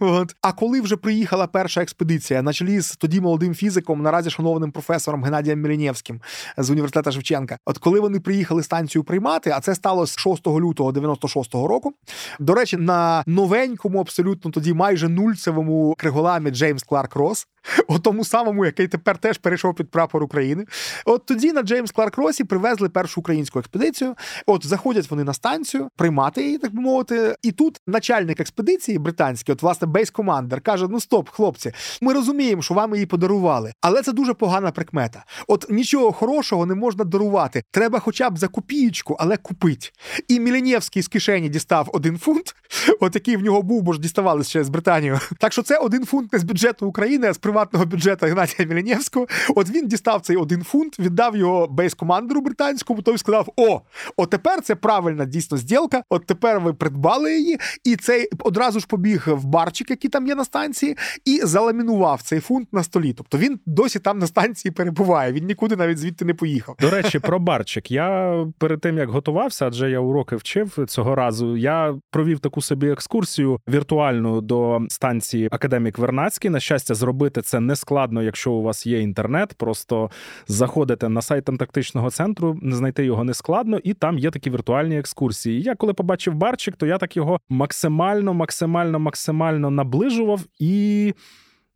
От. А коли вже приїхала перша експедиція на чолі з тоді молодим фізиком, наразі шанованим професором Геннадієм Мілінєвським з університету Шевченка, от коли вони приїхали станцію приймати, а це сталося 6 лютого 96-го року. До речі, на новенькому, абсолютно тоді майже нульцевому криголамі Джеймс Кларк Рос, у тому самому, який тепер теж перейшов під прапор України. От тоді на Джеймс Кларк Росі привезли першу українську експедицію. От заходять вони на станцію, приймати її, так би мовити. І тут начальник експедиції британський, от власне base commander, каже: Ну стоп, хлопці, ми розуміємо, що вам її подарували, але це дуже погана прикмета. От нічого хорошого не можна дарувати. Треба, хоча б за копієчку, але купить. І Мілінєвський з кишені дістав один фунт, от який в нього був, бо ж діставали ще з Британію. Так що це один фунт не з бюджету України, а з приватного бюджету Геннадія Мілінєвського. От він дістав цей один фунт, віддав його бейс-командеру британському, той сказав: О, от тепер це правильна дійсно зділка. От тепер ви придбали її, і цей одразу ж побіг в барчик, який там є на станції, і заламінував цей фунт на столі. Тобто він досі там на станції перебуває. Він нікуди навіть звідти не поїхав. До речі, про барчик. Я перед тим як готувався, адже я уроки вчив цього разу. Я провів таку собі екскурсію віртуальну до станції Академік Вернацький. На щастя, зробити це не складно, якщо у вас є інтернет. Просто заходите на сайт антарктичного центру, знайти його не складно, і там є такі віртуальні екскурсії. Я коли побачив барчик, то я так його максимально, максимально, максимально максимально наближував і.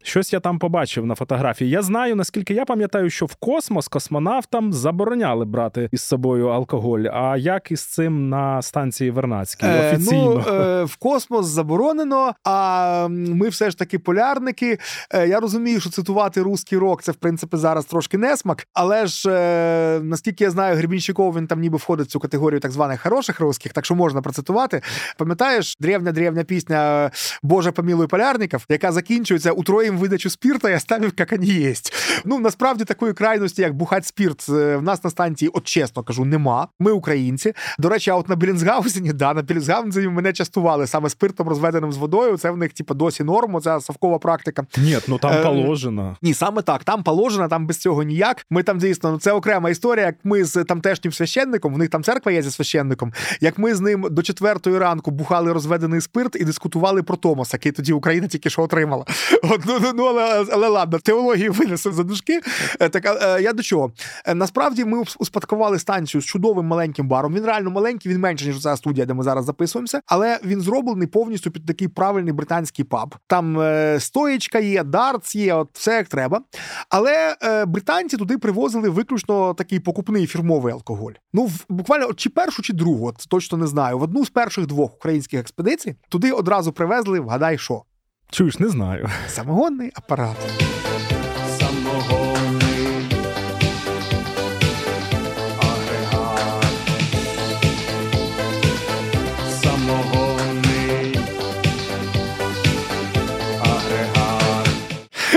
Щось я там побачив на фотографії. Я знаю, наскільки я пам'ятаю, що в космос космонавтам забороняли брати із собою алкоголь. А як із цим на станції Вернацькій? Офіційно е, ну, е, в космос заборонено. А ми все ж таки полярники. Е, я розумію, що цитувати русський рок це в принципі зараз трошки несмак. Але ж е, наскільки я знаю, Гребінщиков він там ніби входить в цю категорію так званих хороших русських, так що можна процитувати. Пам'ятаєш древня древня пісня Боже помілуй полярників, яка закінчується утроїм потім видачу спірта я ставив, як вони є. Ну насправді такої крайності, як бухать спірт, в нас на станції, от чесно кажу, нема. Ми українці. До речі, а от на Білінсгаузені, да, на Білінсгаузені мене частували саме спиртом, розведеним з водою. Це в них, типу, досі норм, це совкова практика. Ні, ну там положено. Ні, саме так. Там положено, там без цього ніяк. Ми там дійсно, ну це окрема історія. Як ми з тамтешнім священником, в них там церква є зі священником. Як ми з ним до четвертої ранку бухали розведений спирт і дискутували про Томас, який тоді Україна тільки що отримала. От, ну, ну, ну але, але ладно, теологію винесу за дужки. Е, так е, я до чого? Е, насправді ми успадкували станцію з чудовим маленьким баром. Він реально маленький, він менше ніж ця студія, де ми зараз записуємося, але він зроблений повністю під такий правильний британський паб. Там стоєчка є, дартс є, от все як треба. Але британці туди привозили виключно такий покупний фірмовий алкоголь. Ну буквально чи першу, чи другу, от, точно не знаю. В одну з перших двох українських експедицій туди одразу привезли. Вгадай, що чуєш, не знаю. Самогонний апарат.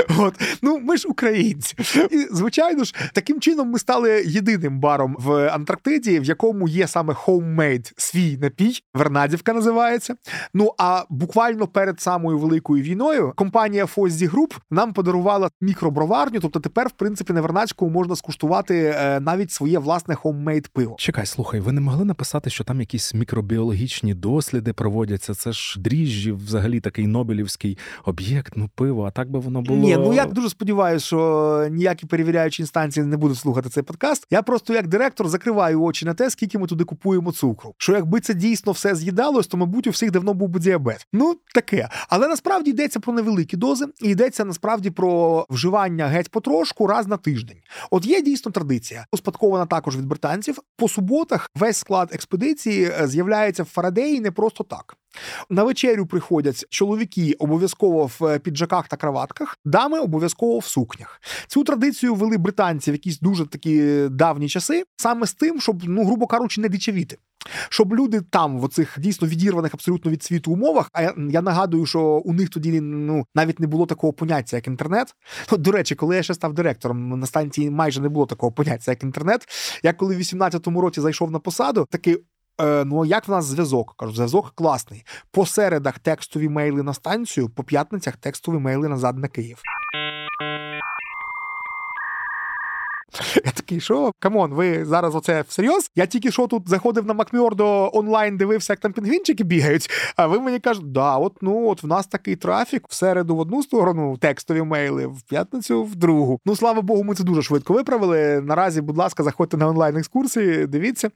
От ну ми ж українці, і звичайно ж, таким чином ми стали єдиним баром в Антарктиді, в якому є саме homemade свій напій. Вернадівка називається. Ну а буквально перед самою великою війною компанія Фозді Груп нам подарувала мікроброварню. Тобто, тепер, в принципі, на Вернадському можна скуштувати е, навіть своє власне homemade пиво. Чекай, слухай, ви не могли написати, що там якісь мікробіологічні досліди проводяться? Це ж дріжджі, взагалі такий Нобелівський об'єкт, ну пиво, а так би воно було. Ні, ну я дуже сподіваюся, що ніякі перевіряючі інстанції не будуть слухати цей подкаст. Я просто як директор закриваю очі на те, скільки ми туди купуємо цукру. Що якби це дійсно все з'їдалось, то мабуть у всіх давно був би діабет. Ну таке, але насправді йдеться про невеликі дози, і йдеться насправді про вживання геть потрошку раз на тиждень. От є дійсно традиція, успадкована також від британців. По суботах весь склад експедиції е, з'являється в Фарадеї не просто так. На вечерю приходять чоловіки обов'язково в піджаках та краватках, дами обов'язково в сукнях. Цю традицію вели британці в якісь дуже такі давні часи, саме з тим, щоб, ну грубо кажучи, не дичавіти. Щоб люди там, в оцих дійсно відірваних абсолютно від світу умовах, а я, я нагадую, що у них тоді ну навіть не було такого поняття, як інтернет. От, До речі, коли я ще став директором, на станції майже не було такого поняття, як інтернет. Я коли в 18-му році зайшов на посаду, такий Е, ну як в нас зв'язок? Кажу, зв'язок класний. По середах текстові мейли на станцію, по п'ятницях текстові мейли назад на Київ. Я такий, що come on, ви зараз оце всерйоз? Я тільки що тут заходив на МакМердо онлайн, дивився, як там пінгвінчики бігають. А ви мені кажете, да, от ну от в нас такий трафік в середу в одну сторону, текстові мейли, в п'ятницю в другу. Ну слава Богу, ми це дуже швидко виправили. Наразі, будь ласка, заходьте на онлайн екскурсії. Дивіться.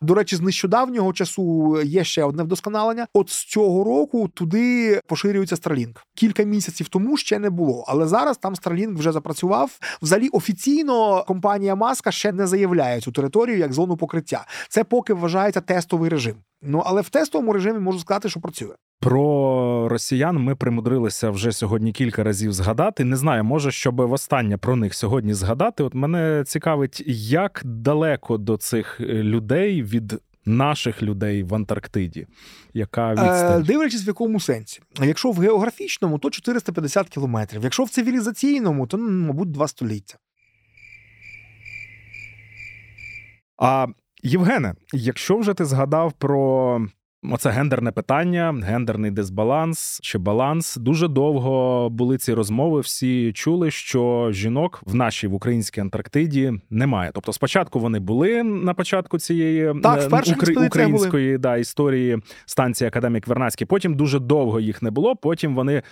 До речі, з нещодавнього часу є ще одне вдосконалення. От з цього року туди поширюється Starlink. Кілька місяців тому ще не було, але зараз там Starlink вже запрацював. Взагалі офіційно компанія Маска ще не заявляє цю територію як зону покриття. Це поки вважається тестовий режим. Ну але в тестовому режимі можу сказати, що працює. Про росіян ми примудрилися вже сьогодні кілька разів згадати. Не знаю, може, щоб востаннє про них сьогодні згадати. От мене цікавить, як далеко до цих е, людей від. Наших людей в Антарктиді, яка е, відстань? Е, дивлячись в якому сенсі. Якщо в географічному, то 450 кілометрів. Якщо в цивілізаційному, то ну, мабуть два століття. А Євгене, якщо вже ти згадав про Оце гендерне питання, гендерний дисбаланс чи баланс. Дуже довго були ці розмови. Всі чули, що жінок в нашій в українській Антарктиді немає. Тобто, спочатку вони були на початку цієї так, е, укр... української були. да історії станції Академік Вернацький. Потім дуже довго їх не було. Потім вони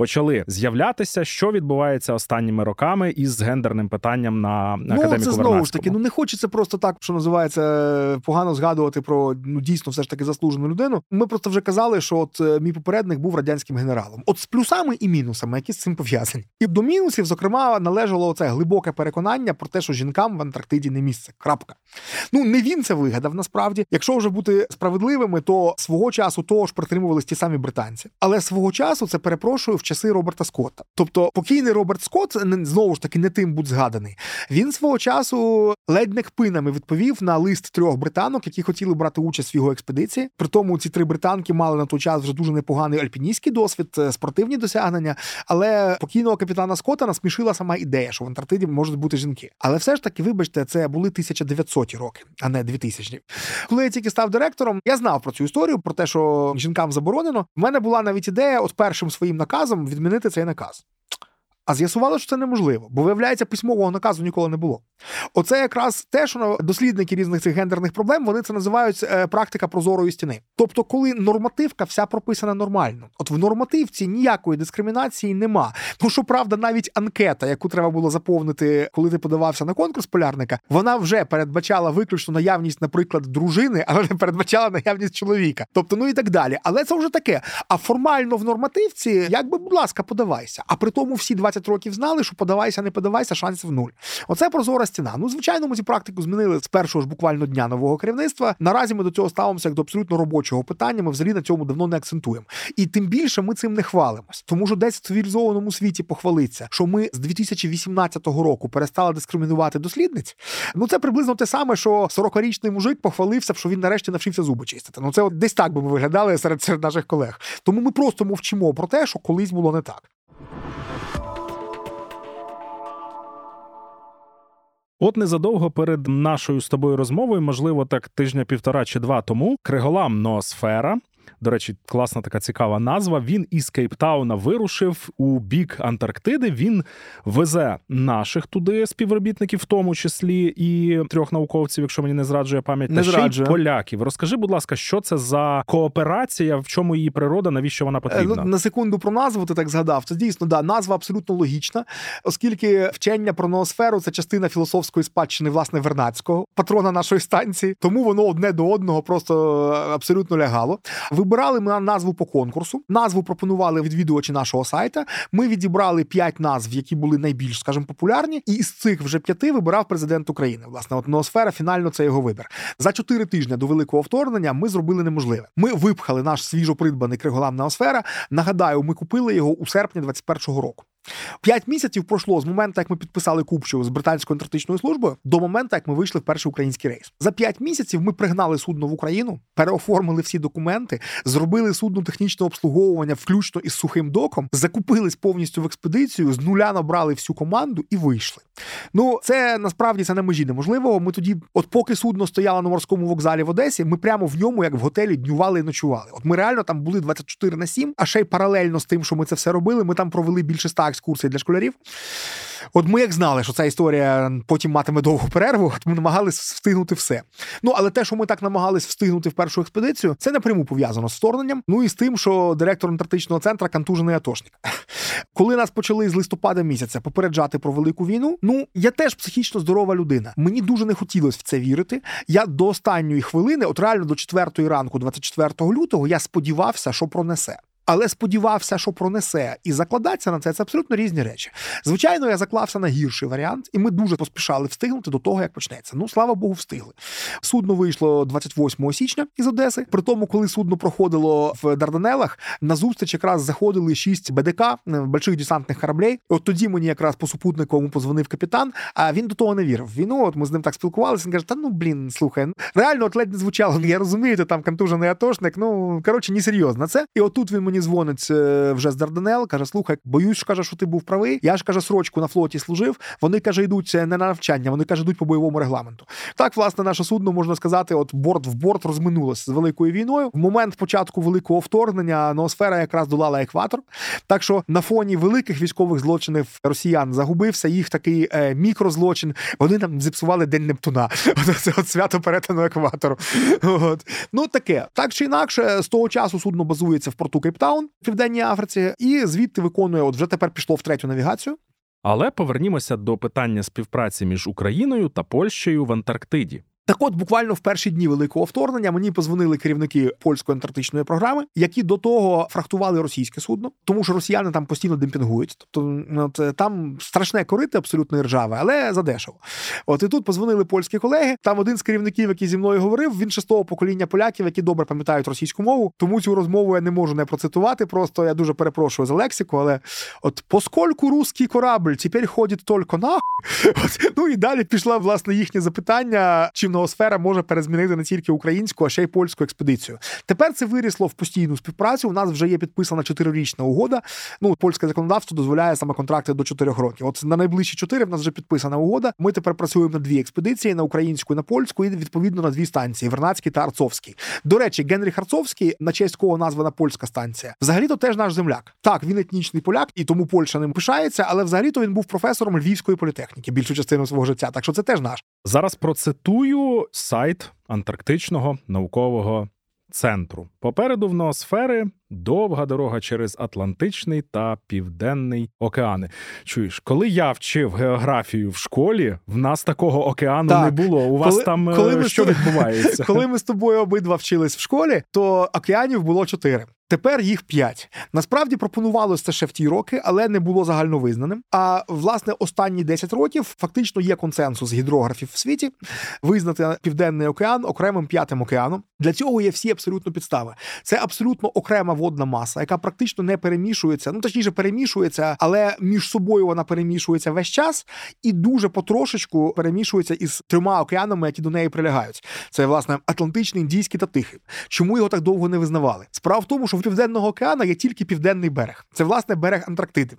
почали з'являтися, що відбувається останніми роками із гендерним питанням на ну, академіку це знову ж таки. Ну не хочеться просто так, що називається погано згадувати про ну дійсно все ж таки заслужену людину. Ми просто вже казали, що от е, мій попередник був радянським генералом. От з плюсами і мінусами, які з цим пов'язані, і до мінусів, зокрема, належало це глибоке переконання про те, що жінкам в Антарктиді не місце. Крапка. Ну не він це вигадав. Насправді, якщо вже бути справедливими, то свого часу того ж притримувались ті самі британці, але свого часу це перепрошую в часи Роберта Скотта. Тобто, покійний Роберт Скотт, знову ж таки, не тим будь згаданий. Він свого часу ледь не кпинами відповів на лист трьох британок, які хотіли брати участь в його експедиції. При тому ці три британки мали на той час вже дуже непоганий альпіністський досвід, е, спортивні досягнення. Але покійного капітана Скотта насмішила сама ідея, що в Антарктиді можуть бути жінки. Але все ж таки, вибачте, це були 1900 роки, а не 2000 Коли я тільки став директором, я знав про цю історію, про те, що жінкам заборонено. В мене була навіть ідея, от першим своїм наказом відмінити цей наказ. А з'ясували, що це неможливо, бо виявляється, письмового наказу ніколи не було. Оце якраз те, що дослідники різних цих гендерних проблем вони це називають е, практика прозорої стіни. Тобто, коли нормативка вся прописана нормально, от в нормативці ніякої дискримінації нема. Ну що правда, навіть анкета, яку треба було заповнити, коли ти подавався на конкурс полярника, вона вже передбачала виключно наявність, наприклад, дружини, але не передбачала наявність чоловіка. Тобто, ну і так далі. Але це вже таке. А формально в нормативці, якби, будь ласка, подавайся. А при тому всі 20 років знали, що подавайся, не подавайся, шансів нуль. Оце прозора стіна. Ну, звичайно, ми цю практику змінили з першого ж буквально дня нового керівництва. Наразі ми до цього ставимося як до абсолютно робочого питання. Ми взагалі на цьому давно не акцентуємо. І тим більше ми цим не хвалимось, тому що десь в цивілізованому світі похвалиться, що ми з 2018 року перестали дискримінувати дослідниць. Ну це приблизно те саме, що 40-річний мужик похвалився, що він нарешті навчився зуби чистити. Ну це от десь так би ми виглядали серед, серед наших колег. Тому ми просто мовчимо про те, що колись було не так. От незадовго перед нашою з тобою розмовою, можливо, так тижня-півтора чи два тому, криголам Ноосфера до речі, класна така цікава назва. Він із Кейптауна вирушив у бік Антарктиди. Він везе наших туди співробітників, в тому числі і трьох науковців, якщо мені не зраджує пам'ять, не та ще й поляків. Розкажи, будь ласка, що це за кооперація, в чому її природа, навіщо вона потрібна? Е, ну, на секунду про назву ти так згадав. Це дійсно да назва абсолютно логічна, оскільки вчення про ноосферу це частина філософської спадщини власне Вернацького, патрона нашої станції. Тому воно одне до одного просто абсолютно лягало. Вибирали ми назву по конкурсу. Назву пропонували відвідувачі нашого сайта. Ми відібрали п'ять назв, які були найбільш, скажімо, популярні, і з цих вже п'яти вибирав президент України. Власне, от ноосфера фінально це його вибір. За чотири тижні до великого вторгнення ми зробили неможливе. Ми випхали наш свіжо придбаний криголам Ноосфера. Нагадаю, ми купили його у серпні 21-го року. П'ять місяців пройшло з моменту, як ми підписали купчу з британською антарктичною службою, до моменту, як ми вийшли в перший український рейс. За п'ять місяців ми пригнали судно в Україну, переоформили всі документи, зробили судно технічне обслуговування, включно із сухим доком, закупились повністю в експедицію, з нуля набрали всю команду і вийшли. Ну це насправді це на межі неможливого. Ми тоді, от поки судно стояло на морському вокзалі в Одесі, ми прямо в ньому, як в готелі, днювали і ночували. От ми реально там були 24 на 7, а ще й паралельно з тим, що ми це все робили. Ми там провели більше ста екскурсій для школярів. От ми як знали, що ця історія потім матиме довгу перерву, ми намагалися встигнути все. Ну але те, що ми так намагались встигнути в першу експедицію, це напряму пов'язано з вторгненням. Ну і з тим, що директор антарктичного центру контужений атошник. Коли нас почали з листопада місяця попереджати про велику війну, ну я теж психічно здорова людина. Мені дуже не хотілося в це вірити. Я до останньої хвилини, от реально до четвертої ранку, 24 лютого, я сподівався, що пронесе але сподівався, що пронесе, і закладатися на це це абсолютно різні речі. Звичайно, я заклався на гірший варіант, і ми дуже поспішали встигнути до того, як почнеться. Ну слава Богу, встигли. Судно вийшло 28 січня із Одеси. При тому, коли судно проходило в Дарданелах, на зустріч якраз заходили шість БДК е, больших десантних кораблей. От тоді мені якраз по супутнику позвонив капітан. А він до того не вірив. Війну, от ми з ним так спілкувалися. Він каже: Та ну блін, слухай, ну, реально от ледь не звучало. Я розумію, ти там контужений атошник. Ну коротше, не серйозно це. І отут він мені дзвонить е, вже з Дарданел, каже: Слухай, боюсь, каже, що ти був правий. Я ж каже, срочку на флоті служив. Вони, каже, йдуть не на навчання, вони, каже, йдуть по бойовому регламенту. Так, власне, наше судно можна сказати, от борт в борт розминулося з великою війною. В момент початку великого вторгнення "Ноосфера" якраз долала екватор. Так що на фоні великих військових злочинів росіян загубився їх такий е, мікрозлочин. Вони нам зіпсували день Нептуна. Це от свято перетину екватору. От. Ну таке так чи інакше, з того часу судно базується в порту Кейптаун. Кейптаун в Південній Африці, і звідти виконує, от вже тепер пішло в третю навігацію. Але повернімося до питання співпраці між Україною та Польщею в Антарктиді. Так, от буквально в перші дні великого вторгнення мені позвонили керівники польської антарктичної програми, які до того фрахтували російське судно, тому що росіяни там постійно демпінгують. Тобто от, там страшне корити абсолютно ржаве, але задешево. От і тут позвонили польські колеги. Там один з керівників, який зі мною говорив, він шестого покоління поляків, які добре пам'ятають російську мову. Тому цю розмову я не можу не процитувати. Просто я дуже перепрошую за лексику, але от поскольку русський корабль тепер ходить тільки на От, ну і далі пішла власне їхнє запитання, чим ноосфера може перезмінити не тільки українську, а ще й польську експедицію. Тепер це вирісло в постійну співпрацю. У нас вже є підписана чотирирічна угода. Ну, польське законодавство дозволяє саме контракти до чотирьох років. От на найближчі чотири в нас вже підписана угода. Ми тепер працюємо на дві експедиції на українську і на польську, і відповідно на дві станції Вернацький та Арцовський. До речі, Генріх Арцовський, на честь кого названа польська станція, взагалі то теж наш земляк. Так, він етнічний поляк, і тому Польща ним пишається, але взагалі то він був професором львівської політехніки більшу частину свого життя. Так що це теж наш. Зараз процитую сайт Антарктичного наукового центру. Попереду в ноосфери довга дорога через Атлантичний та Південний океани. Чуєш, коли я вчив географію в школі, в нас такого океану так. не було. У вас коли, там коли е, що відбувається? Коли ми з тобою обидва вчились в школі, то океанів було чотири. Тепер їх п'ять. Насправді пропонувалося ще в ті роки, але не було загальновизнаним. А власне останні 10 років фактично є консенсус гідрографів в світі визнати Південний океан окремим п'ятим океаном. Для цього є всі абсолютно підстави. Це абсолютно окрема водна маса, яка практично не перемішується. Ну точніше перемішується, але між собою вона перемішується весь час і дуже потрошечку перемішується із трьома океанами, які до неї прилягають. Це власне Атлантичний, Індійський та Тихий. Чому його так довго не визнавали? Справа в тому, що Південного океану є тільки південний берег. Це власне берег Антарктиди.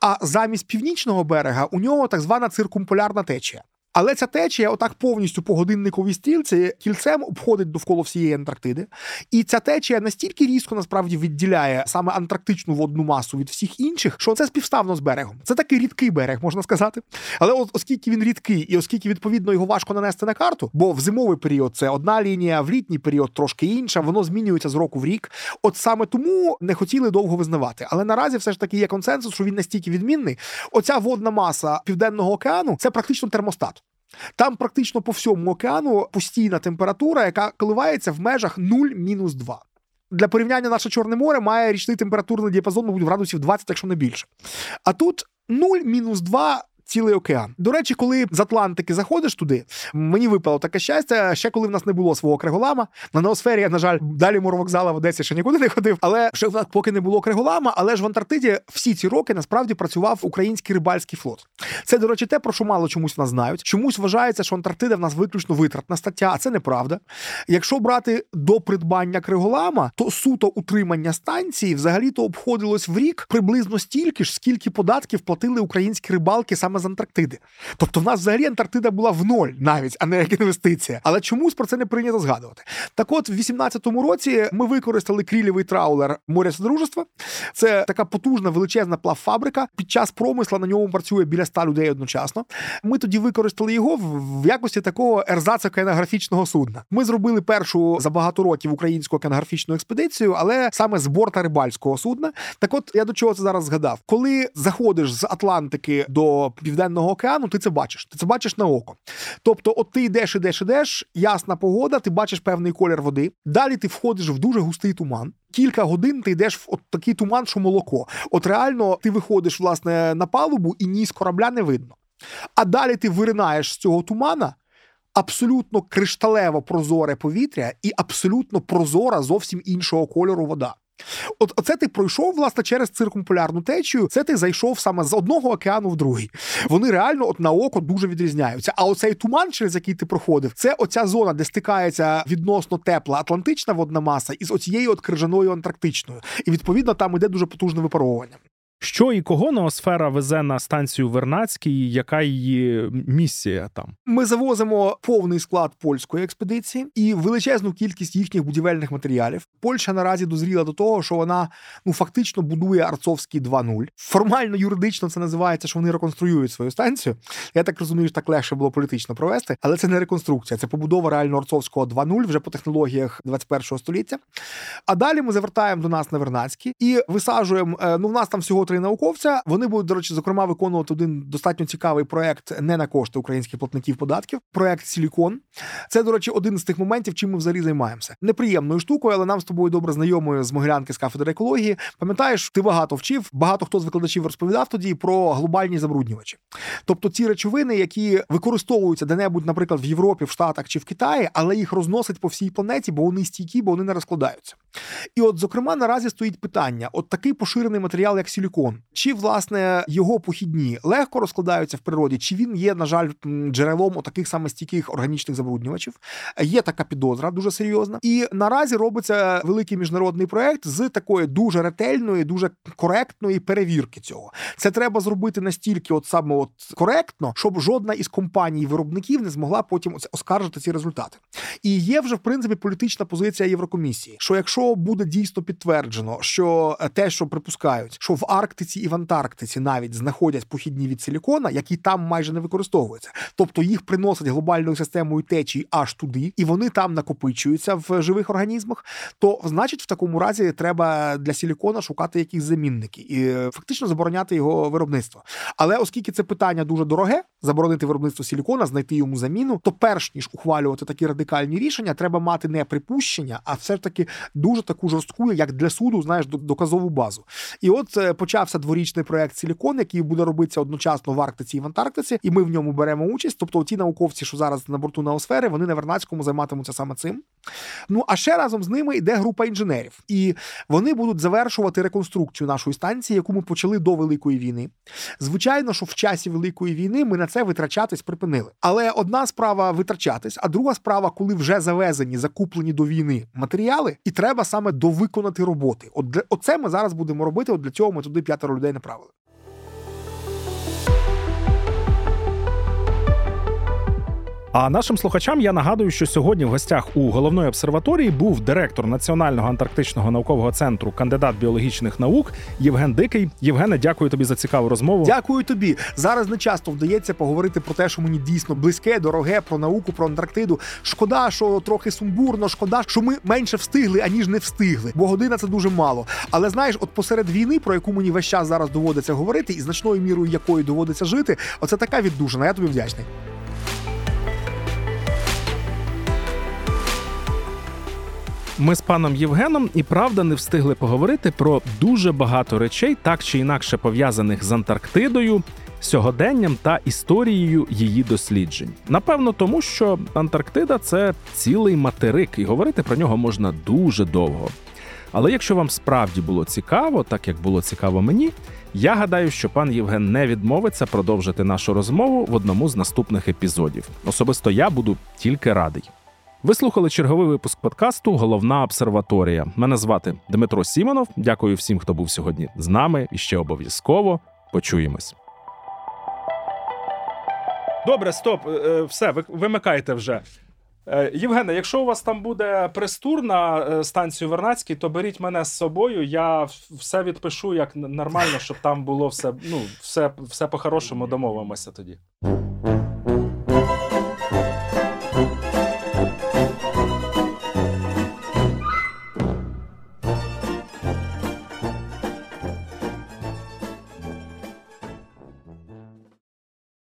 А замість північного берега у нього так звана циркумполярна течія. Але ця течія, отак повністю по годинниковій стрілці, кільцем обходить довкола всієї Антарктиди. І ця течія настільки різко насправді відділяє саме антарктичну водну масу від всіх інших, що це співставно з берегом. Це такий рідкий берег, можна сказати. Але от, оскільки він рідкий, і оскільки відповідно його важко нанести на карту, бо в зимовий період це одна лінія, в літній період трошки інша, воно змінюється з року в рік. От саме тому не хотіли довго визнавати. Але наразі все ж таки є консенсус, що він настільки відмінний. Оця водна маса південного океану це практично термостат. Там практично по всьому океану постійна температура, яка коливається в межах 0-2. Для порівняння наше Чорне море має річний температурний діапазон, мабуть, градусів 20, якщо не більше. А тут 0-2 цілий океан. До речі, коли з Атлантики заходиш туди, мені випало таке щастя. Ще коли в нас не було свого криголама. На ноосфері, на жаль, далі моровокзала в Одесі ще нікуди не ходив. Але ще поки не було криголама, але ж в Антарктиді всі ці роки насправді працював український рибальський флот. Це, до речі, те, про що мало чомусь в нас знають. Чомусь вважається, що Антарктида в нас виключно витратна стаття, а це неправда. Якщо брати до придбання криголама, то суто утримання станції взагалі-то обходилось в рік приблизно стільки ж, скільки податків платили українські рибалки саме з Антарктиди. Тобто в нас взагалі Антарктида була в ноль навіть, а не як інвестиція. Але чомусь про це не прийнято згадувати. Так от, в 18-му році ми використали крілєвий траулер моря Содружества. Це така потужна величезна плавфабрика. Під час промисла на ньому працює біля ста людей одночасно. Ми тоді використали його в якості такого ерзаца кенографічного судна. Ми зробили першу за багато років українську кенографічну експедицію, але саме з борта рибальського судна. Так, от я до чого це зараз згадав, коли заходиш з Атлантики до Південного океану, ти це бачиш. Ти це бачиш на око. Тобто, от ти йдеш, ідеш, ідеш, ясна погода, ти бачиш певний колір води. Далі ти входиш в дуже густий туман. Кілька годин ти йдеш в от такий туман, що молоко. От реально ти виходиш власне на палубу і ні з корабля не видно. А далі ти виринаєш з цього тумана. Абсолютно кришталево прозоре повітря і абсолютно прозора зовсім іншого кольору вода. От оце ти пройшов власне через циркумполярну течію. Це ти зайшов саме з одного океану в другий. Вони реально от на око дуже відрізняються. А оцей туман, через який ти проходив, це оця зона, де стикається відносно тепла атлантична водна маса із оцією от крижаною антарктичною. І відповідно там іде дуже потужне випаровування. Що і кого ноосфера везе на станцію Вернацький, яка її місія там? Ми завозимо повний склад польської експедиції і величезну кількість їхніх будівельних матеріалів. Польща наразі дозріла до того, що вона ну фактично будує Арцовський 2.0. Формально юридично це називається, що вони реконструюють свою станцію. Я так розумію, що так легше було політично провести, але це не реконструкція, це побудова реально Арцовського 2.0 вже по технологіях 21 століття. А далі ми завертаємо до нас на Вернацький і висаджуємо. Е, ну, в нас там всього три науковця. Вони будуть, до речі, зокрема, виконувати один достатньо цікавий проект не на кошти українських платників податків. Проект Сілікон. Це, до речі, один з тих моментів, чим ми взагалі займаємося. Неприємною штукою, але нам з тобою добре знайомою з Могилянки з кафедри екології. Пам'ятаєш, ти багато вчив, багато хто з викладачів розповідав тоді про глобальні забруднювачі. Тобто ті речовини, які використовуються де-небудь, наприклад, в Європі, в Штатах чи в Китаї, але їх розносять по всій планеті, бо вони стійкі, бо вони не розкладаються. І от, зокрема, наразі стоїть питання: от такий поширений матеріал, як силікон, чи власне його похідні легко розкладаються в природі, чи він є, на жаль, джерелом таких саме стійких органічних забруднювачів. Є така підозра, дуже серйозна. І наразі робиться великий міжнародний проект з такої дуже ретельної, дуже коректної перевірки цього. Це треба зробити настільки, от саме от коректно, щоб жодна із компаній виробників не змогла потім оскаржити ці результати. І є вже в принципі політична позиція Єврокомісії, що якщо буде дійсно підтверджено, що те, що припускають, що в Арктиці і в Антарктиці навіть знаходять похідні від силікона, які там майже не використовуються, тобто їх приносять глобальною системою течії аж туди, і вони там накопичуються в живих організмах, то значить в такому разі треба для силікона шукати якісь замінники і е, фактично забороняти його виробництво. Але оскільки це питання дуже дороге, заборонити виробництво силікона, знайти йому заміну, то перш ніж ухвалювати такі радикальні рішення, треба мати не припущення, а все ж таки дуже таку жорстку, як для суду, знаєш, доказову базу. І от е, почався дворічний проект Силікон, який буде робитися одночасно в Арктиці і в Антарктиці, і ми в ньому беремо участь. Тобто, ті науковці, що зараз на борту Неосфери, вони на Вернацькому займатимуться саме цим. Ну а ще разом з ними йде група інженерів, і вони будуть завершувати реконструкцію нашої станції, яку ми почали до великої війни. Звичайно, що в часі великої війни ми на це витрачатись припинили. Але одна справа витрачатись, а друга справа, коли вже завезені, закуплені до війни матеріали, і треба саме довиконати роботи. От для оце ми зараз будемо робити. От для цього ми туди п'ятеро людей направили. А нашим слухачам я нагадую, що сьогодні в гостях у головної обсерваторії був директор Національного антарктичного наукового центру, кандидат біологічних наук Євген Дикий. Євгене, дякую тобі за цікаву розмову. Дякую тобі. Зараз не часто вдається поговорити про те, що мені дійсно близьке, дороге, про науку, про Антарктиду. Шкода, що трохи сумбурно, шкода, що ми менше встигли, аніж не встигли. Бо година це дуже мало. Але знаєш, от посеред війни, про яку мені весь час зараз доводиться говорити, і значною мірою якою доводиться жити, оце така віддушина. Я тобі вдячний. Ми з паном Євгеном і правда не встигли поговорити про дуже багато речей, так чи інакше пов'язаних з Антарктидою, сьогоденням та історією її досліджень. Напевно, тому що Антарктида це цілий материк, і говорити про нього можна дуже довго. Але якщо вам справді було цікаво, так як було цікаво мені, я гадаю, що пан Євген не відмовиться продовжити нашу розмову в одному з наступних епізодів. Особисто я буду тільки радий. Ви слухали черговий випуск подкасту Головна обсерваторія. Мене звати Дмитро Сімонов. Дякую всім, хто був сьогодні з нами і ще обов'язково почуємось. Добре, стоп. Е, е, все, вимикайте вже. Е, Євгене, якщо у вас там буде прес-тур на станцію Вернацький, то беріть мене з собою. Я все відпишу як нормально, щоб там було все. Ну, все, все по-хорошому домовимося тоді.